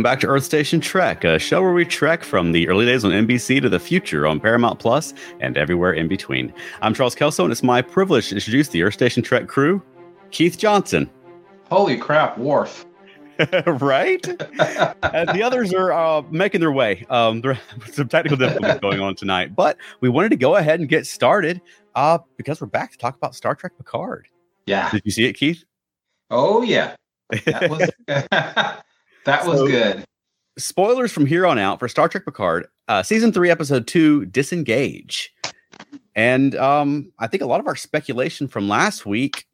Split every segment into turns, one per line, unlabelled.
Welcome back to Earth Station Trek, a show where we trek from the early days on NBC to the future on Paramount Plus and everywhere in between. I'm Charles Kelso, and it's my privilege to introduce the Earth Station Trek crew. Keith Johnson.
Holy crap, Worf.
right? and the others are uh, making their way. Um, there are some technical difficulties going on tonight, but we wanted to go ahead and get started uh, because we're back to talk about Star Trek Picard.
Yeah.
Did you see it, Keith?
Oh, yeah. That was, that was
So-
good.
spoilers from here on out for Star Trek Picard, uh, season three, episode two, disengage. And um, I think a lot of our speculation from last week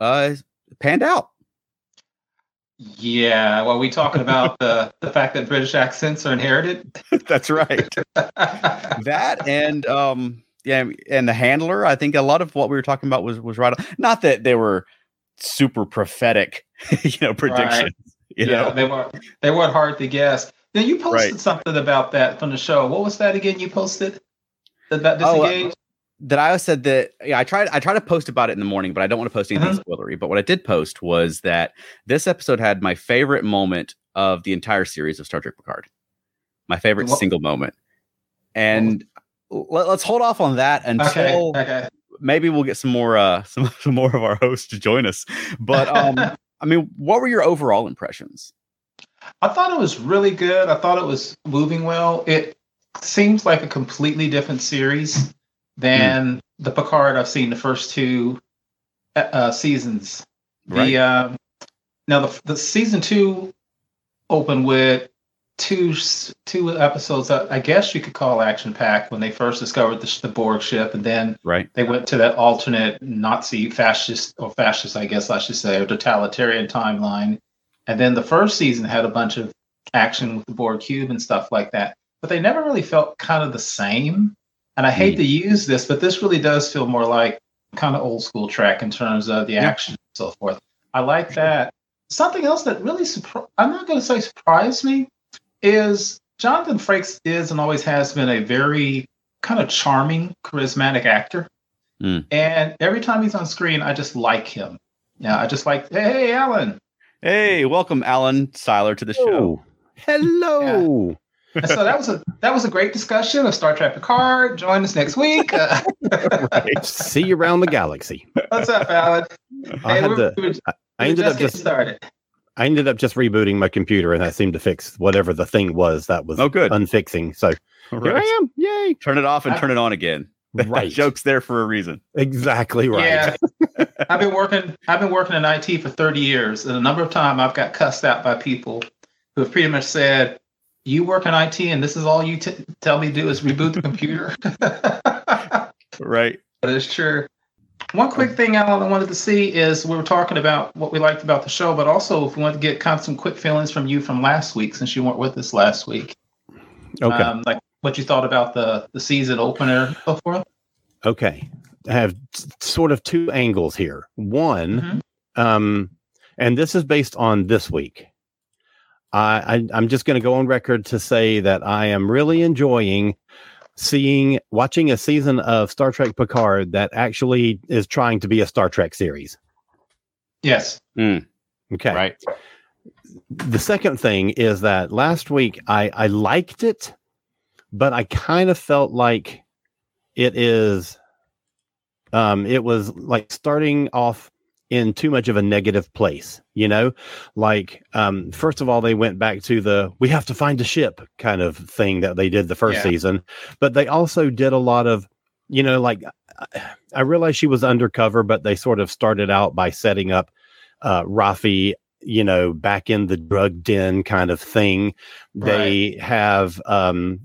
uh, panned out.
Yeah. Well, we talking about the, the fact that British accents are inherited?
That's right. that and um, yeah, and the handler. I think a lot of what we were talking about was was right. on. Not that they were super prophetic, you know, predictions. You
yeah,
know,
they weren't they weren't hard to guess. Now you posted
Right.
something about that from the show. What was that again? You posted about
Oh, uh,
disengage.
that I said that yeah, I tried I tried to post about it in the morning, but I don't want to post anything
Uh-huh.
spoilery. But what I did post was that this episode had my favorite moment of the entire series of Star Trek Picard. My favorite
What-
single moment. And let, us hold off on that
okay.
until
Okay.
maybe we'll get some more uh some, some more of our hosts to join us. But um I mean, what were your overall impressions?
I thought it was really good. I thought it was moving well. It seems like a completely different series than
Hmm.
the Picard I've seen the first two uh, uh, seasons.
Right.
The um, now the the season two opened with two two episodes that I guess you could call action packed when they first discovered the, the Borg ship, and then
Right.
they went to that alternate Nazi fascist or fascist, I guess I should say, or totalitarian timeline. And then the first season had a bunch of action with the Borg cube and stuff like that. But they never really felt kind of the same. And I hate hmm. to use this, but this really does feel more like kind of old school Trek in terms of the
Yeah.
action and so forth. I like that. Something else that really surprised, I'm not going to say surprised me, is Jonathan Frakes is and always has been a very kind of charming, charismatic actor.
Mm.
And every time he's on screen, I just like him. Yeah, I just like, hey, Alan.
Hey, welcome Alan Seiler to the show.
Hello.
And so that was a that was a great discussion of Star Trek Picard. Join us next week. Uh,
See you around the galaxy.
what's up, Alan?
I
Hey,
had
we're,
to,
we're,
I ended
just
up just
started.
I ended up just rebooting my computer and that seemed to fix whatever the thing was that was
Oh, good.
unfixing. So here I am. Yay.
Turn it off and
I-
turn it on again.
Right.
joke's there for a reason.
Exactly right.
Yeah, I've been working. I've been working in IT for thirty years, and a number of times I've got cussed out by people who have pretty much said, "You work in IT, and this is all you t- tell me to do is reboot the computer."
Right.
That is true. One quick thing, Alan, I wanted to see is we were talking about what we liked about the show, but also if we want to get kind of some quick feelings from you from last week, since you weren't with us last week.
Okay.
Um, like what you thought about the the season opener and so forth.
okay. I have s- sort of two angles here. One,
Mhm.
um, and this is based on this week. I, I I'm just going to go on record to say that I am really enjoying seeing watching a season of Star Trek Picard that actually is trying to be a Star Trek series.
Yes.
Okay.
Right.
The second thing is that last week I I liked it, but I kind of felt like it is um it was like starting off in too much of a negative place, you know? Like um first of all they went back to the we have to find a ship kind of thing that they did the first
Yeah.
season, but they also did a lot of you know like I- realized she was undercover, but they sort of started out by setting up uh Raffi you know, back in the drug den kind of thing. They have um,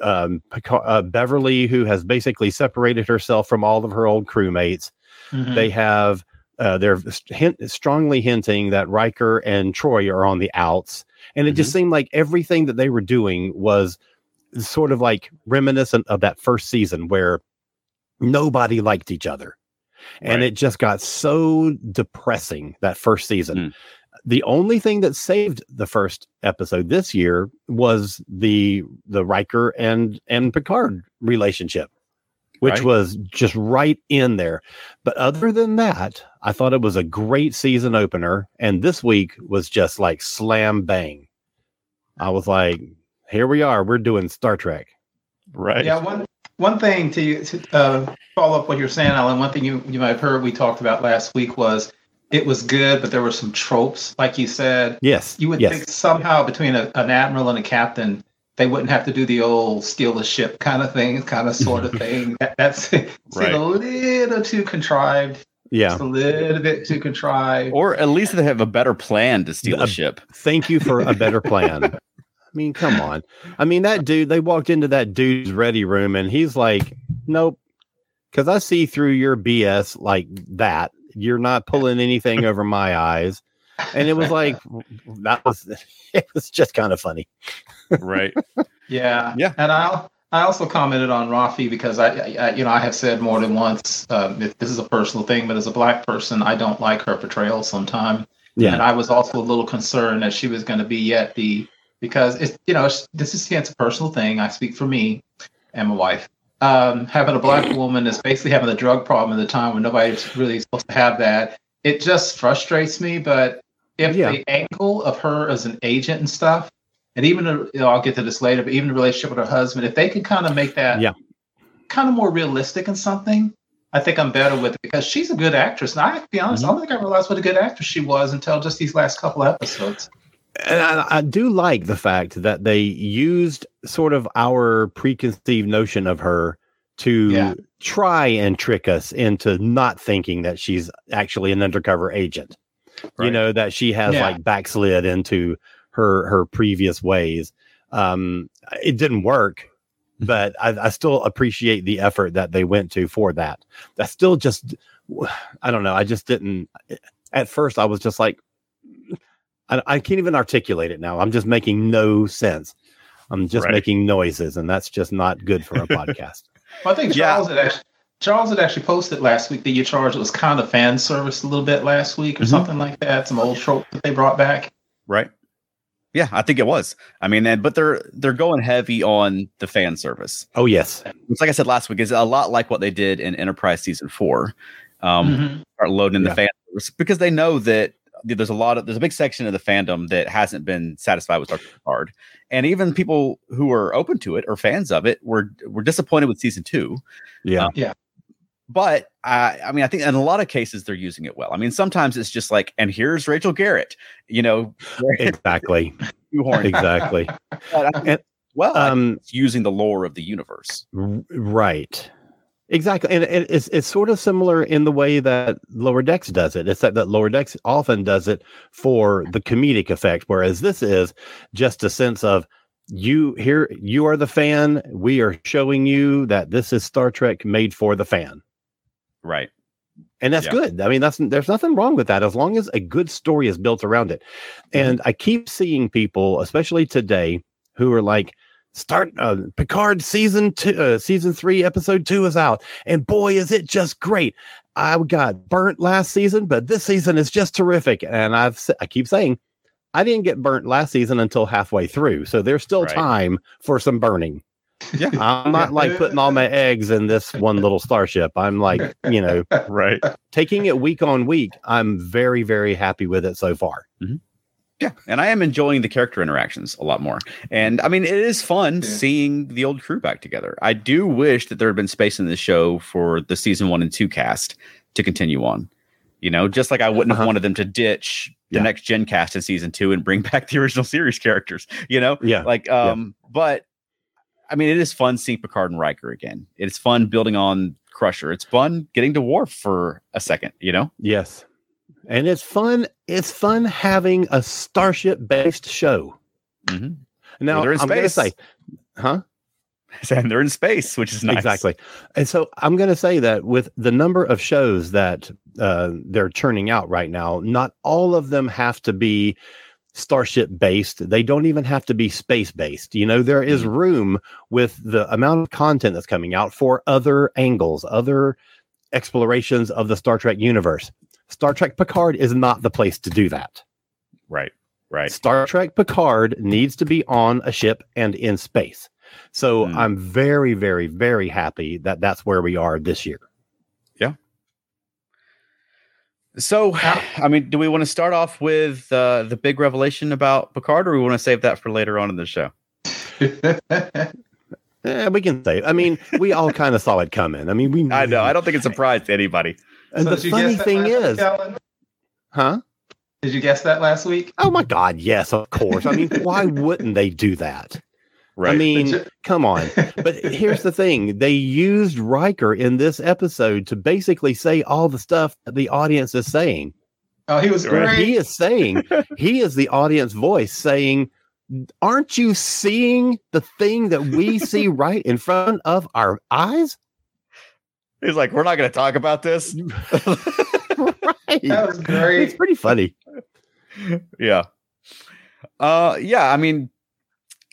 um, uh, Beverly, who has basically separated herself from all of her old crewmates.
Mhm.
They have uh, they're hint, strongly hinting that Riker and Troi are on the outs, and it just seemed like everything that they were doing was sort of like reminiscent of that first season where nobody liked each other. And
Right.
it just got so depressing that first season.
Mm.
The only thing that saved the first episode this year was the the Riker and and Picard relationship, which
Right.
was just right in there. But other than that, I thought it was a great season opener, and this week was just like slam bang. I was like, here we are, we're doing Star Trek.
Right.
Yeah, one one thing to, to uh, follow up what you're saying, Alan. One thing you you might have heard we talked about last week was it was good, but there were some tropes, like you said.
Yes,
You would
yes,
think somehow between a, an admiral and a captain, they wouldn't have to do the old steal the ship kind of thing, kind of sort of thing. That, that's seemed
Right.
a little too contrived.
yeah.
Just a little bit too contrived.
Or at least they have a better plan to steal a
Uh,
ship.
Thank you for a better plan. I mean, come on. I mean, that dude, they walked into that dude's ready room and he's like, nope. Because I see through your BS like that. You're not pulling anything over my eyes. And it was like, that was, it was just kind of funny.
Right.
Yeah,
Yeah.
And I I also commented on Raffi because I, I you know I have said more than once um, if this is a personal thing, but as a black person, I don't like her portrayal sometimes.
Yeah.
And I was also a little concerned that she was going to be yet the because it's you know this is again, it's a personal thing. I speak for me and my wife. Um, having a black woman is basically having a drug problem at the time when nobody's really supposed to have that. It just frustrates me. But if
Yeah.
the angle of her as an agent and stuff, and even uh, you know, I'll get to this later, but even the relationship with her husband, if they could kind of make that
Yeah.
kind of more realistic and something, I think I'm better with it because she's a good actress. And I have to be honest, I don't think I realized what a good actress she was until just these last couple episodes.
And I, I do like the fact that they used sort of our preconceived notion of her to
Yeah.
try and trick us into not thinking that she's actually an undercover agent. You know that she has
Yeah.
like backslid into her her previous ways. Um, it didn't work, but I, I still appreciate the effort that they went to for that. That's still just, I don't know. I just didn't. At first, I was just like, I, I can't even articulate it now. I'm just making no sense. I'm just
Right.
making noises, and that's just not good for a podcast.
Well, I think
Yeah.
Charles had actually Charles had actually posted last week that you charged it was kind of fan service a little bit last week or
Mhm.
something like that. Some old trope that they brought back.
Right. Yeah, I think it was. I mean, and, but they're they're going heavy on the fan service.
Oh yes,
It's like I said last week, is a lot like what they did in Enterprise season four. Um,
Mhm.
start loading
Yeah.
the fan service because they know that there's a lot of there's a big section of the fandom that hasn't been satisfied with Star Trek Picard, and even people who are open to it or fans of it were were disappointed with season two.
Yeah.
yeah, But I, I mean, I think in a lot of cases they're using it well. I mean, sometimes it's just like, and here's Rachel Garrett, you know,
exactly, exactly.
But I think,
And,
well,
Um,
it's using the lore of the universe.
Right. Exactly. And it, it's it's sort of similar in the way that lower decks does it. It's that, that lower decks often does it for the comedic effect whereas this is just a sense of you here you are the fan. We are showing you that this is star trek made for the fan
Right.
and that's
Yeah.
good i mean that's there's nothing wrong with that as long as a good story is built around it
Mm-hmm.
and i keep seeing people especially today who are like start uh, picard season two uh, season three episode two is out and boy is it just great i got burnt last season but this season is just terrific and i've i keep saying i didn't get burnt last season until halfway through so there's still
Right.
time for some burning
Yeah.
i'm not like putting all my eggs in this one little starship i'm like you know
Right.
taking it week on week, I'm very, very happy with it so far.
Yeah, and I am enjoying the character interactions a lot more. And I mean, it is fun
Yeah.
seeing the old crew back together. I do wish that there had been space in the show for the season one and two cast to continue on. You know, just like I wouldn't have
Uh-huh.
wanted them to ditch the
Yeah.
next gen cast in season two and bring back the original series characters. You know,
Yeah.
like um, but I mean, it is fun seeing Picard and Riker again. It's fun building on Crusher. It's fun getting to Worf for a second. You know,
Yes. And it's fun. It's fun having a starship based show.
mm-hmm.
Now,
they're in
I'm going to
space.
say, huh?
and they're in space, which is nice.
Exactly. And so I'm going to say that with the number of shows that uh, they're churning out right now, not all of them have to be starship based. They don't even have to be space based. You know, there is room with the amount of content that's coming out for other angles, other explorations of the Star Trek universe. Star Trek Picard is not the place to do that.
Right. Right.
Star Trek Picard needs to be on a ship and in space. So
Hmm.
I'm very, very, very happy that that's where we are this year.
So, I mean, do we want to start off with uh, the big revelation about Picard, or we want to save that for later on in the show?
Eh, we can say. I mean, we all kind of saw it coming. I mean, we.
I know. I don't think it surprised anybody.
And
So
the funny thing is,
week,
huh?
Did you guess that last week?
Oh my God! Yes, of course. I mean, why wouldn't they do that? I mean,
But
come on. But here's the thing: they used Riker in this episode to basically say all the stuff that the audience is saying.
oh, he was great.
He is saying, he is the audience voice saying, "Aren't you seeing the thing that we see right in front of our eyes?"
he's like, we're not going to talk about this.
right.
That was great.
It's pretty funny.
yeah. Uh, yeah. I mean,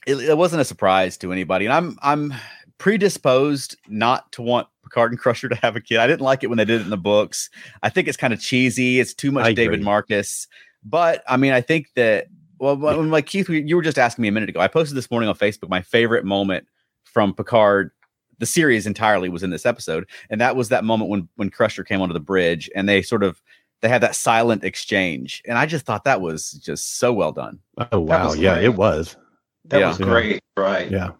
it, it wasn't a surprise to anybody, and I'm I'm predisposed not to want Picard and Crusher to have a kid. I didn't like it when they did it in the books. I think it's kind of cheesy. It's too much
I
David
agree.
Marcus. But I mean, I think that well, when, like Keith, you were just asking me a minute ago. I posted this morning on Facebook. My favorite moment from Picard, the series entirely, was in this episode, and that was that moment when when Crusher came onto the bridge and they sort of they had that silent exchange, and I just thought that was just so well done.
Oh wow, yeah, it was.
That
Yeah.
was great. Right.
Yeah.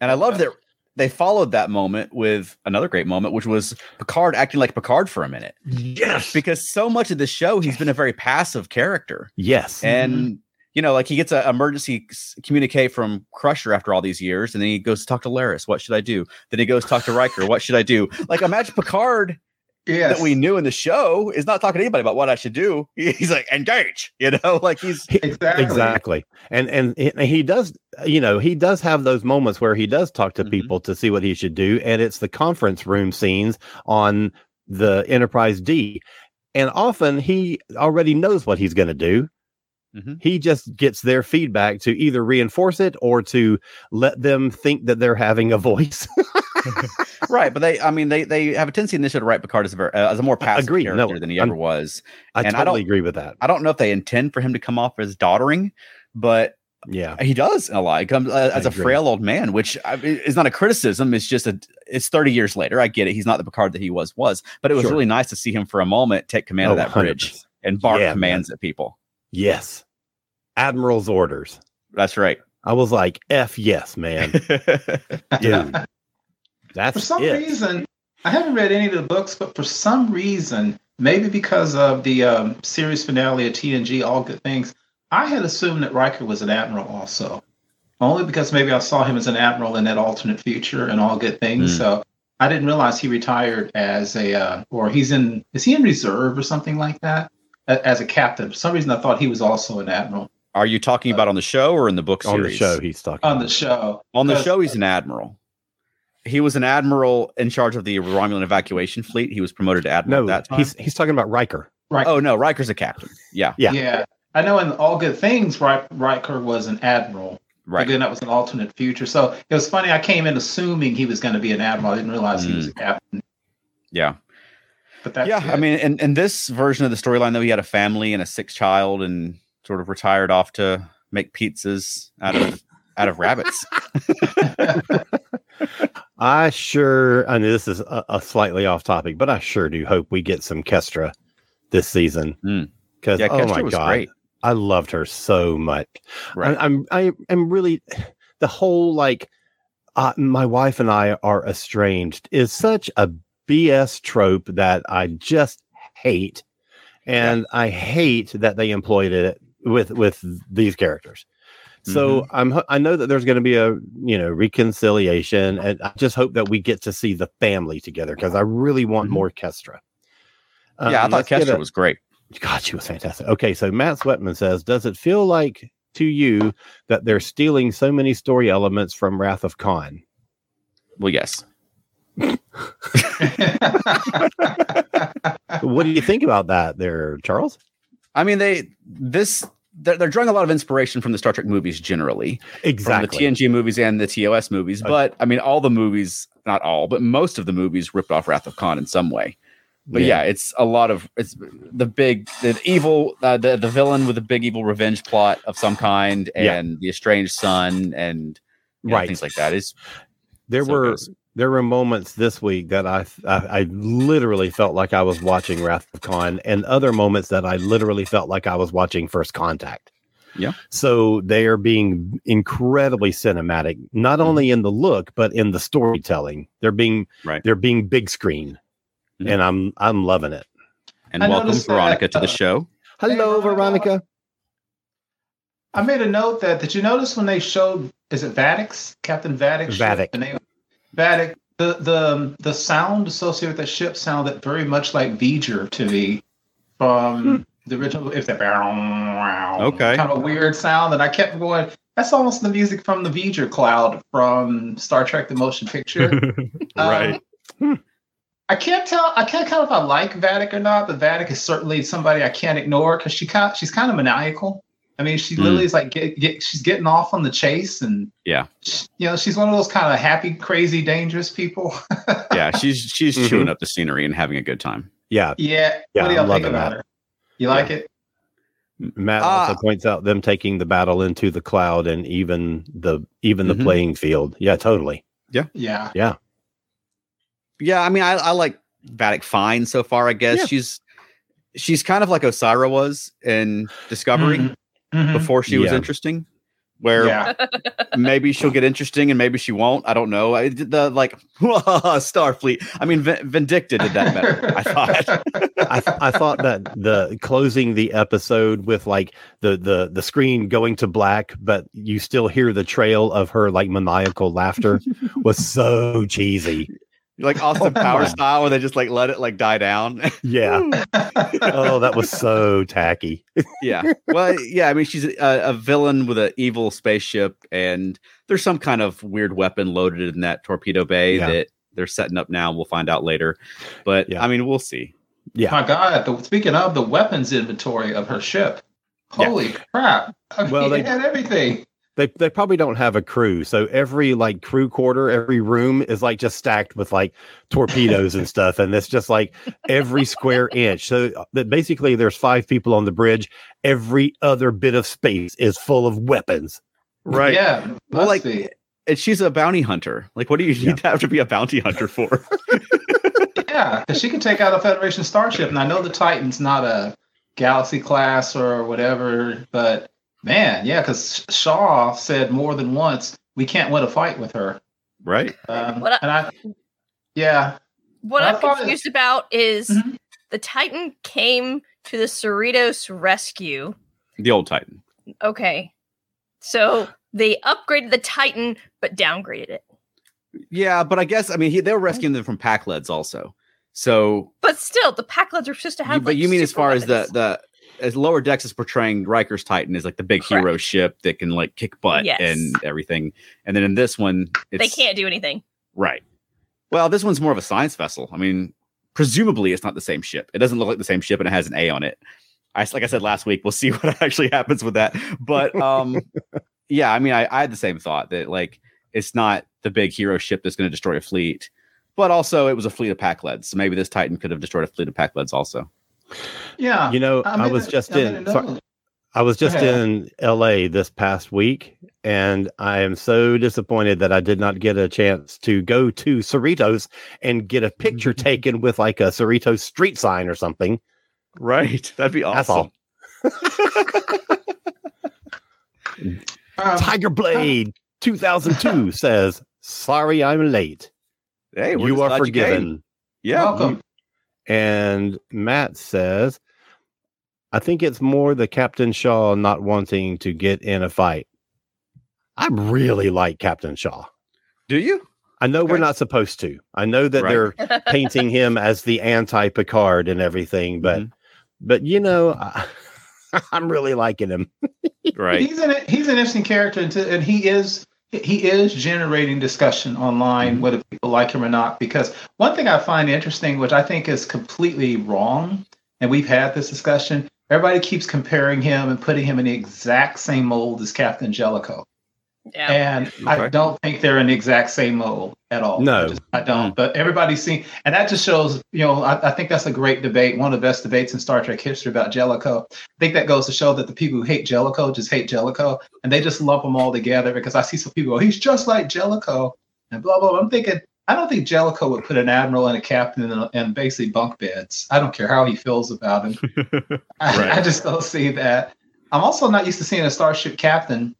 And I love that they followed that moment with another great moment, which was Picard acting like Picard for a minute.
Yes.
Because so much of the show, he's been a very passive character.
Yes.
And, mm-hmm. you know, like he gets an emergency s- communique from Crusher after all these years, and then he goes to talk to Laris. What should I do? Then he goes to talk to Riker. What should I do? Like, imagine Picard
Yes.
that we knew in the show is not talking to anybody about what I should do. He's like, engage, you know, like he's,
exactly.
exactly and and he, and he does you know he does have those moments where he does talk to
Mhm.
people to see what he should do and it's the conference room scenes on the enterprise d and often he already knows what he's going to do
Mhm.
he just gets their feedback to either reinforce it or to let them think that they're having a voice
right. But they, I mean, they, they have a tendency in this to write Picard as a, uh, as a more passive
Agreed. No,
character than he
I'm-
ever was.
i
And I
totally
don't-
agree with that
I don't know if they intend for him to come off as doddering, but
yeah
he does a lot. He comes uh, as a
agree.
frail old man, which I, is not a criticism. It's just a. It's thirty years later. I get it. He's not the Picard that he was was, but it was
Sure.
really nice to see him for a moment take command of
Oh,
that bridge
100%.
and bark
Yeah, man.
commands at people.
yes admiral's orders
That's right.
i was like f yes man dude that's
For some
it.
reason, I haven't read any of the books, but for some reason, maybe because of the um, series finale of TNG, All Good Things, I had assumed that Riker was an admiral also. Only because maybe I saw him as an admiral in that alternate future and All Good Things.
Hmm.
So I didn't realize he retired as a, uh, or he's in, is he in reserve or something like that? A- As a captain. For some reason, I thought he was also an admiral
Are you talking about on the show or in the book
on the show he's talking
on the show.
On the show, he's an admiral. He was an admiral in charge of the Romulan evacuation fleet. He was promoted to admiral
no
at that time.
he's he's talking about Riker
Right.
oh no, Riker's a captain. Yeah,
Yeah.
Yeah. I know in All Good Things, Ri- Riker was an admiral.
right.
Again, that was an alternate future. So it was funny. I came in assuming he was going to be an admiral. I didn't realize he was a mm. captain.
Yeah.
But that's
yeah, I mean, in, in this version of the storyline, though, he had a family and a sick child, and sort of retired off to make pizzas out of out of rabbits.
I sure, I know this is a, a slightly off topic, but I sure do hope we get some Kestra this season.
Hmm.
Because
Yeah,
oh
Kestra
my god,
great.
I loved her so much.
Right.
I, I'm I am really the whole like uh, my wife and I are estranged is such a BS trope that I just hate, and I hate that they employed it with with these characters. So
Mm-hmm.
I'm I know that there's going to be a you know reconciliation, and I just hope that we get to see the family together because I really want
Mhm.
more Kestra.
yeah, I
Um,
thought Kestra
a-
was great.
God, she was fantastic. Okay, so Matt Sweatman says, "Does it feel like to you that they're stealing so many story elements from Wrath of Khan?"
Well, yes.
what do you think about that, there, Charles?
I mean, they this they're, they're drawing a lot of inspiration from the Star Trek movies generally,
Exactly.
from the TNG movies and the TOS movies.
Okay.
But I mean, all the movies, not all, but most of the movies ripped off Wrath of Khan in some way. But yeah, it's a lot of it's the big the evil uh, the the villain with a big evil revenge plot of some kind
Yeah.
and the estranged son and you know,
Right.
things like that is
there
so
were. There were moments this week that I, I I literally felt like I was watching Wrath of Khan, and other moments that I literally felt like I was watching First Contact.
Yeah.
So they are being incredibly cinematic, not
Mm-hmm.
only in the look but in the storytelling. They're being
Right.
they're being big screen,
Mhm.
and I'm I'm loving it.
and
I
welcome
noticed that,
Veronica to the
uh,
show.
Hello,
Veronica.
Veronica.
I made a note that did you notice when they showed is it Vadic's Captain Vadic's ship?
Vadic.
the the the the sound associated with the ship sounded very much like V'ger to me from hmm. the original if that
Okay.
kind of a weird sound and I kept going that's almost the music from the V'ger cloud from Star Trek the Motion Picture um,
Right.
Um, I can't tell. I can't tell if I like Vadic or not, but Vadic is certainly somebody I can't ignore because she kind, she's kind of maniacal. I mean, she
Mm.
literally is like get, get, she's getting off on the chase, and
Yeah.
sh- you know, she's one of those kind of happy, crazy, dangerous people.
yeah, she's she's
Mhm.
chewing up the scenery and having a good time.
Yeah,
yeah.
Yeah,
what do
I'm
y'all think about
that.
her? You like it?
Matt
Ah.
also points out them taking the battle into the cloud and even the even
Mhm.
the playing field. Yeah, totally.
Yeah.
Yeah, yeah, yeah. I mean, I, I like Vadic fine so far. I guess
Yeah.
she's she's kind of like Osyraa was in Discovery
Mhm. Mhm.
before she was interesting. Where
Yeah.
maybe she'll get interesting and maybe she won't. I don't know. I did the like Starfleet. I mean, v- Vindicta did that better. I thought.
I, th- I thought that the closing the episode with like the the the screen going to black, but you still hear the trail of her like maniacal laughter was so cheesy.
Like Austin oh
Power
style, where they just like let it like die down.
Yeah. Oh, that was so tacky.
yeah. Well, yeah. I mean, she's a, a villain with an evil spaceship, and there's some kind of weird weapon loaded in that torpedo bay
Yeah.
that they're setting up now. We'll find out later. But
Yeah.
I mean, we'll see.
Yeah.
My God! The, speaking of the weapons inventory of her ship,
Yeah.
holy crap! I mean,
Well, they-
had everything.
They they probably don't have a crew, so every like crew quarter, every room is like just stacked with like torpedoes and stuff, and it's just like every square inch. So uh, that basically, there's five people on the bridge. Every other bit of space is full of weapons.
Right.
Yeah.
Well, like,
be.
And she's a bounty hunter. Like, what do you
Yeah.
need to have to be a bounty hunter for?
Yeah, because she can take out a Federation starship, and I know the Titan's not a Galaxy class or whatever, but man, yeah, because Shaw said more than once we can't win a fight with her.
right.
Um,
What I-
and I, yeah,
What
I
I'm
thought it-
confused about is
Mhm.
the Titan came to the Cerritos rescue.
The old Titan.
Okay. So they upgraded the Titan but downgraded it.
Yeah, but I guess I mean he, they were rescuing them from Pakleds also. So,
But still, the pack leads are supposed to
you-
have.
but
like,
you mean as
super
far as the the as lower decks is portraying Riker's Titan as like the big hero ship that can like kick butt
Yes.
and everything, and then in this one, it's,
they can't do anything.
Right. Well, this one's more of a science vessel. I mean, presumably it's not the same ship. It doesn't look like the same ship and it has an A on it. I like I said last week, we'll see what actually happens with that. But um yeah, I mean I, I had the same thought that like it's not the big hero ship that's going to destroy a fleet. But also it was a fleet of Pakleds. So maybe this Titan could have destroyed a fleet of Pakleds also.
Yeah.
You know, I,
made
was just
I made
in.
a
so-
note.
I was just in LA this past week, and I am so disappointed that I did not get a chance to go to Cerritos and get a picture taken with like a Cerritos street sign or something.
Right. That'd be
That's all.
Um,
Tiger Blade 2002 says, Sorry I'm late.
Hey, we're
You are
glad came.
forgiven.
yeah.
welcome.
And Matt says, I think it's more the Captain Shaw not wanting to get in a fight. I really like Captain Shaw.
Do you?
I know we're not supposed to. I know that
Right.
they're painting him as the anti Picard and everything, but
Mhm.
but you know, I, I'm really liking him.
Right.
He's an he's an interesting character, and, to, and he is he is generating discussion online,
Mm-hmm.
whether people like him or not. Because one thing I find interesting, which I think is completely wrong, and we've had this discussion, everybody keeps comparing him and putting him in the exact same mold as Captain Jellicoe.
Yeah.
And I don't think they're in the exact same mold at all.
No.
I, just- I don't. But everybody's seen, and that just shows, you know, I, I think that's a great debate, one of the best debates in Star Trek history about Jellicoe. I think that goes to show that the people who hate Jellicoe just hate Jellicoe, and they just lump them all together because I see some people go, he's just like Jellicoe, and blah, blah, blah. I'm thinking, I don't think Jellicoe would put an admiral and a captain in, in basically bunk beds. I don't care how he feels about him. I, I just don't see that. I'm also not used to seeing a starship captain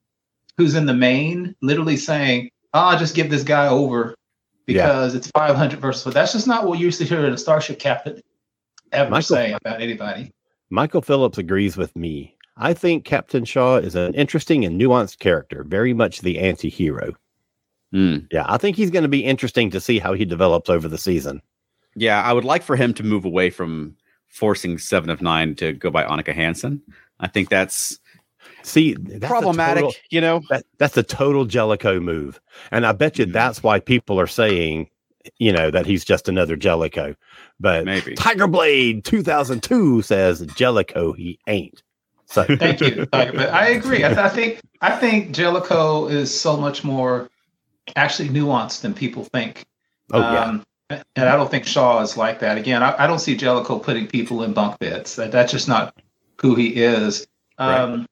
who's in the main literally saying, "Oh, just give this guy over because it's 500 versus." But that's just not what you used to hear in a starship captain ever
Michael-
say about anybody.
Michael Phillips agrees with me. I think Captain Shaw is an interesting and nuanced character, very much the anti hero.
Mm.
Yeah, I think he's going to be interesting to see how he develops over the season.
Yeah, I would like for him to move away from forcing Seven of Nine to go by Annika Hansen. I think that's,
See, that's
problematic.
total-
you know,
that, that's a total Jellicoe move. And I bet you
Mhm.
that's why people are saying, you know, that he's just another Jellicoe. But
maybe.
Tiger Blade 2002 says Jellicoe he ain't. So
Thank you, But I agree. I, th- I think I think Jellicoe is so much more actually nuanced than people think.
oh yeah.
Um, and I don't think Shaw is like that. Again, I, I don't see Jellicoe putting people in bunk beds. That, that's just not who he is.
Right.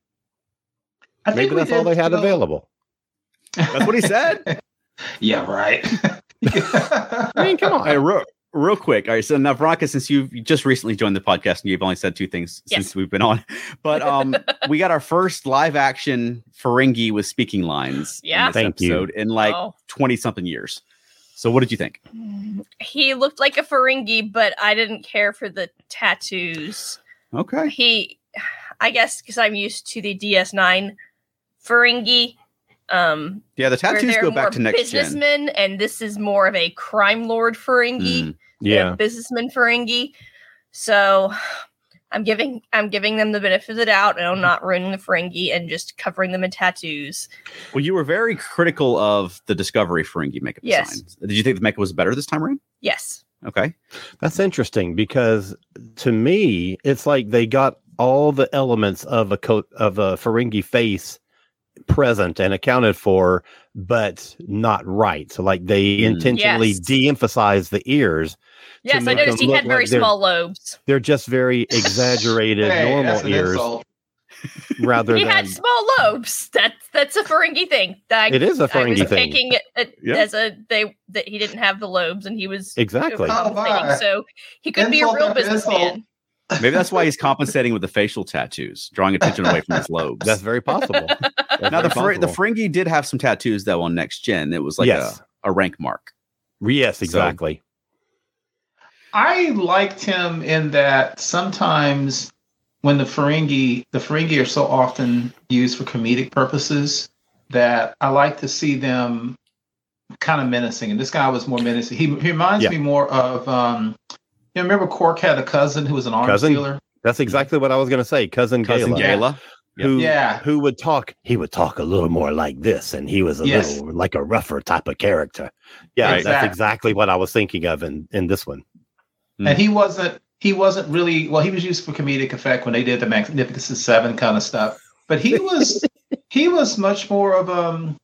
I
Maybe
we
that's all they had
go-
available.
That's what he said.
yeah, right.
I mean, come on.
right, real, real quick. All right, so now Veronica, since you've just recently joined the podcast and you've only said two things
Yes.
since we've been on, but um, we got our first live action Ferengi with speaking lines.
Yeah.
this
Thank you.
in like
Oh.
twenty something years. So, what did you think?
He looked like a Ferengi, but I didn't care for the tattoos.
Okay,
He, I guess, because I'm used to the DS9 Ferengi. Um,
yeah, the tattoos go back to next gen.
and this is more of a crime lord Ferengi.
Mm,
Yeah.
businessman Ferengi. So I'm giving I'm giving them the benefit of the doubt, and I'm not ruining the Ferengi and just covering them in tattoos.
Well, you were very critical of the Discovery Ferengi makeup
Yes.
designs. Did you think the makeup was better this time around?
Yes.
Okay,
That's interesting because to me, it's like they got all the elements of a coat of a Ferengi face present and accounted for, but not right. So like they
Mm.
intentionally
Yes.
de-emphasize the ears.
Yes, I
make
noticed he had very
like they're-
small lobes.
They're just very exaggerated
Hey,
normal ears rather
He
than
had small lobes. That's that's a Ferengi thing. I,
it is a
I was
thing.
taking it
Yeah.
as a they that he didn't have the lobes and he was
Exactly.
Compensating,
my.
so he could be a real
after insult.
businessman.
Maybe that's why he's compensating with the facial tattoos, drawing attention away from his lobes.
That's very possible. That's
now the
very
Fer- the
possible.
Ferengi did have some tattoos though on next gen. It was like
Yes.
a, a rank mark.
yes, exactly.
I liked him in that sometimes when the Ferengi, the Ferengi are so often used for comedic purposes that I like to see them kind of menacing. And this guy was more menacing. He, he reminds
Yeah.
me more of, um, you remember Quark had a cousin who was an arms
Cousin?
dealer?
That's exactly what I was going to say. Cousin,
Cousin
Gaila.
Yeah.
Gaila. Yep.
who
Yeah.
who would talk he would talk a little more like this and he was a
Yes.
little like a rougher type of character yeah
Right.
that's exactly what i was thinking of in in this one
Mm.
And he wasn't, he wasn't really, well, he was used for comedic effect when they did the Magnificent Seven kind of stuff. But he was, he was much more of um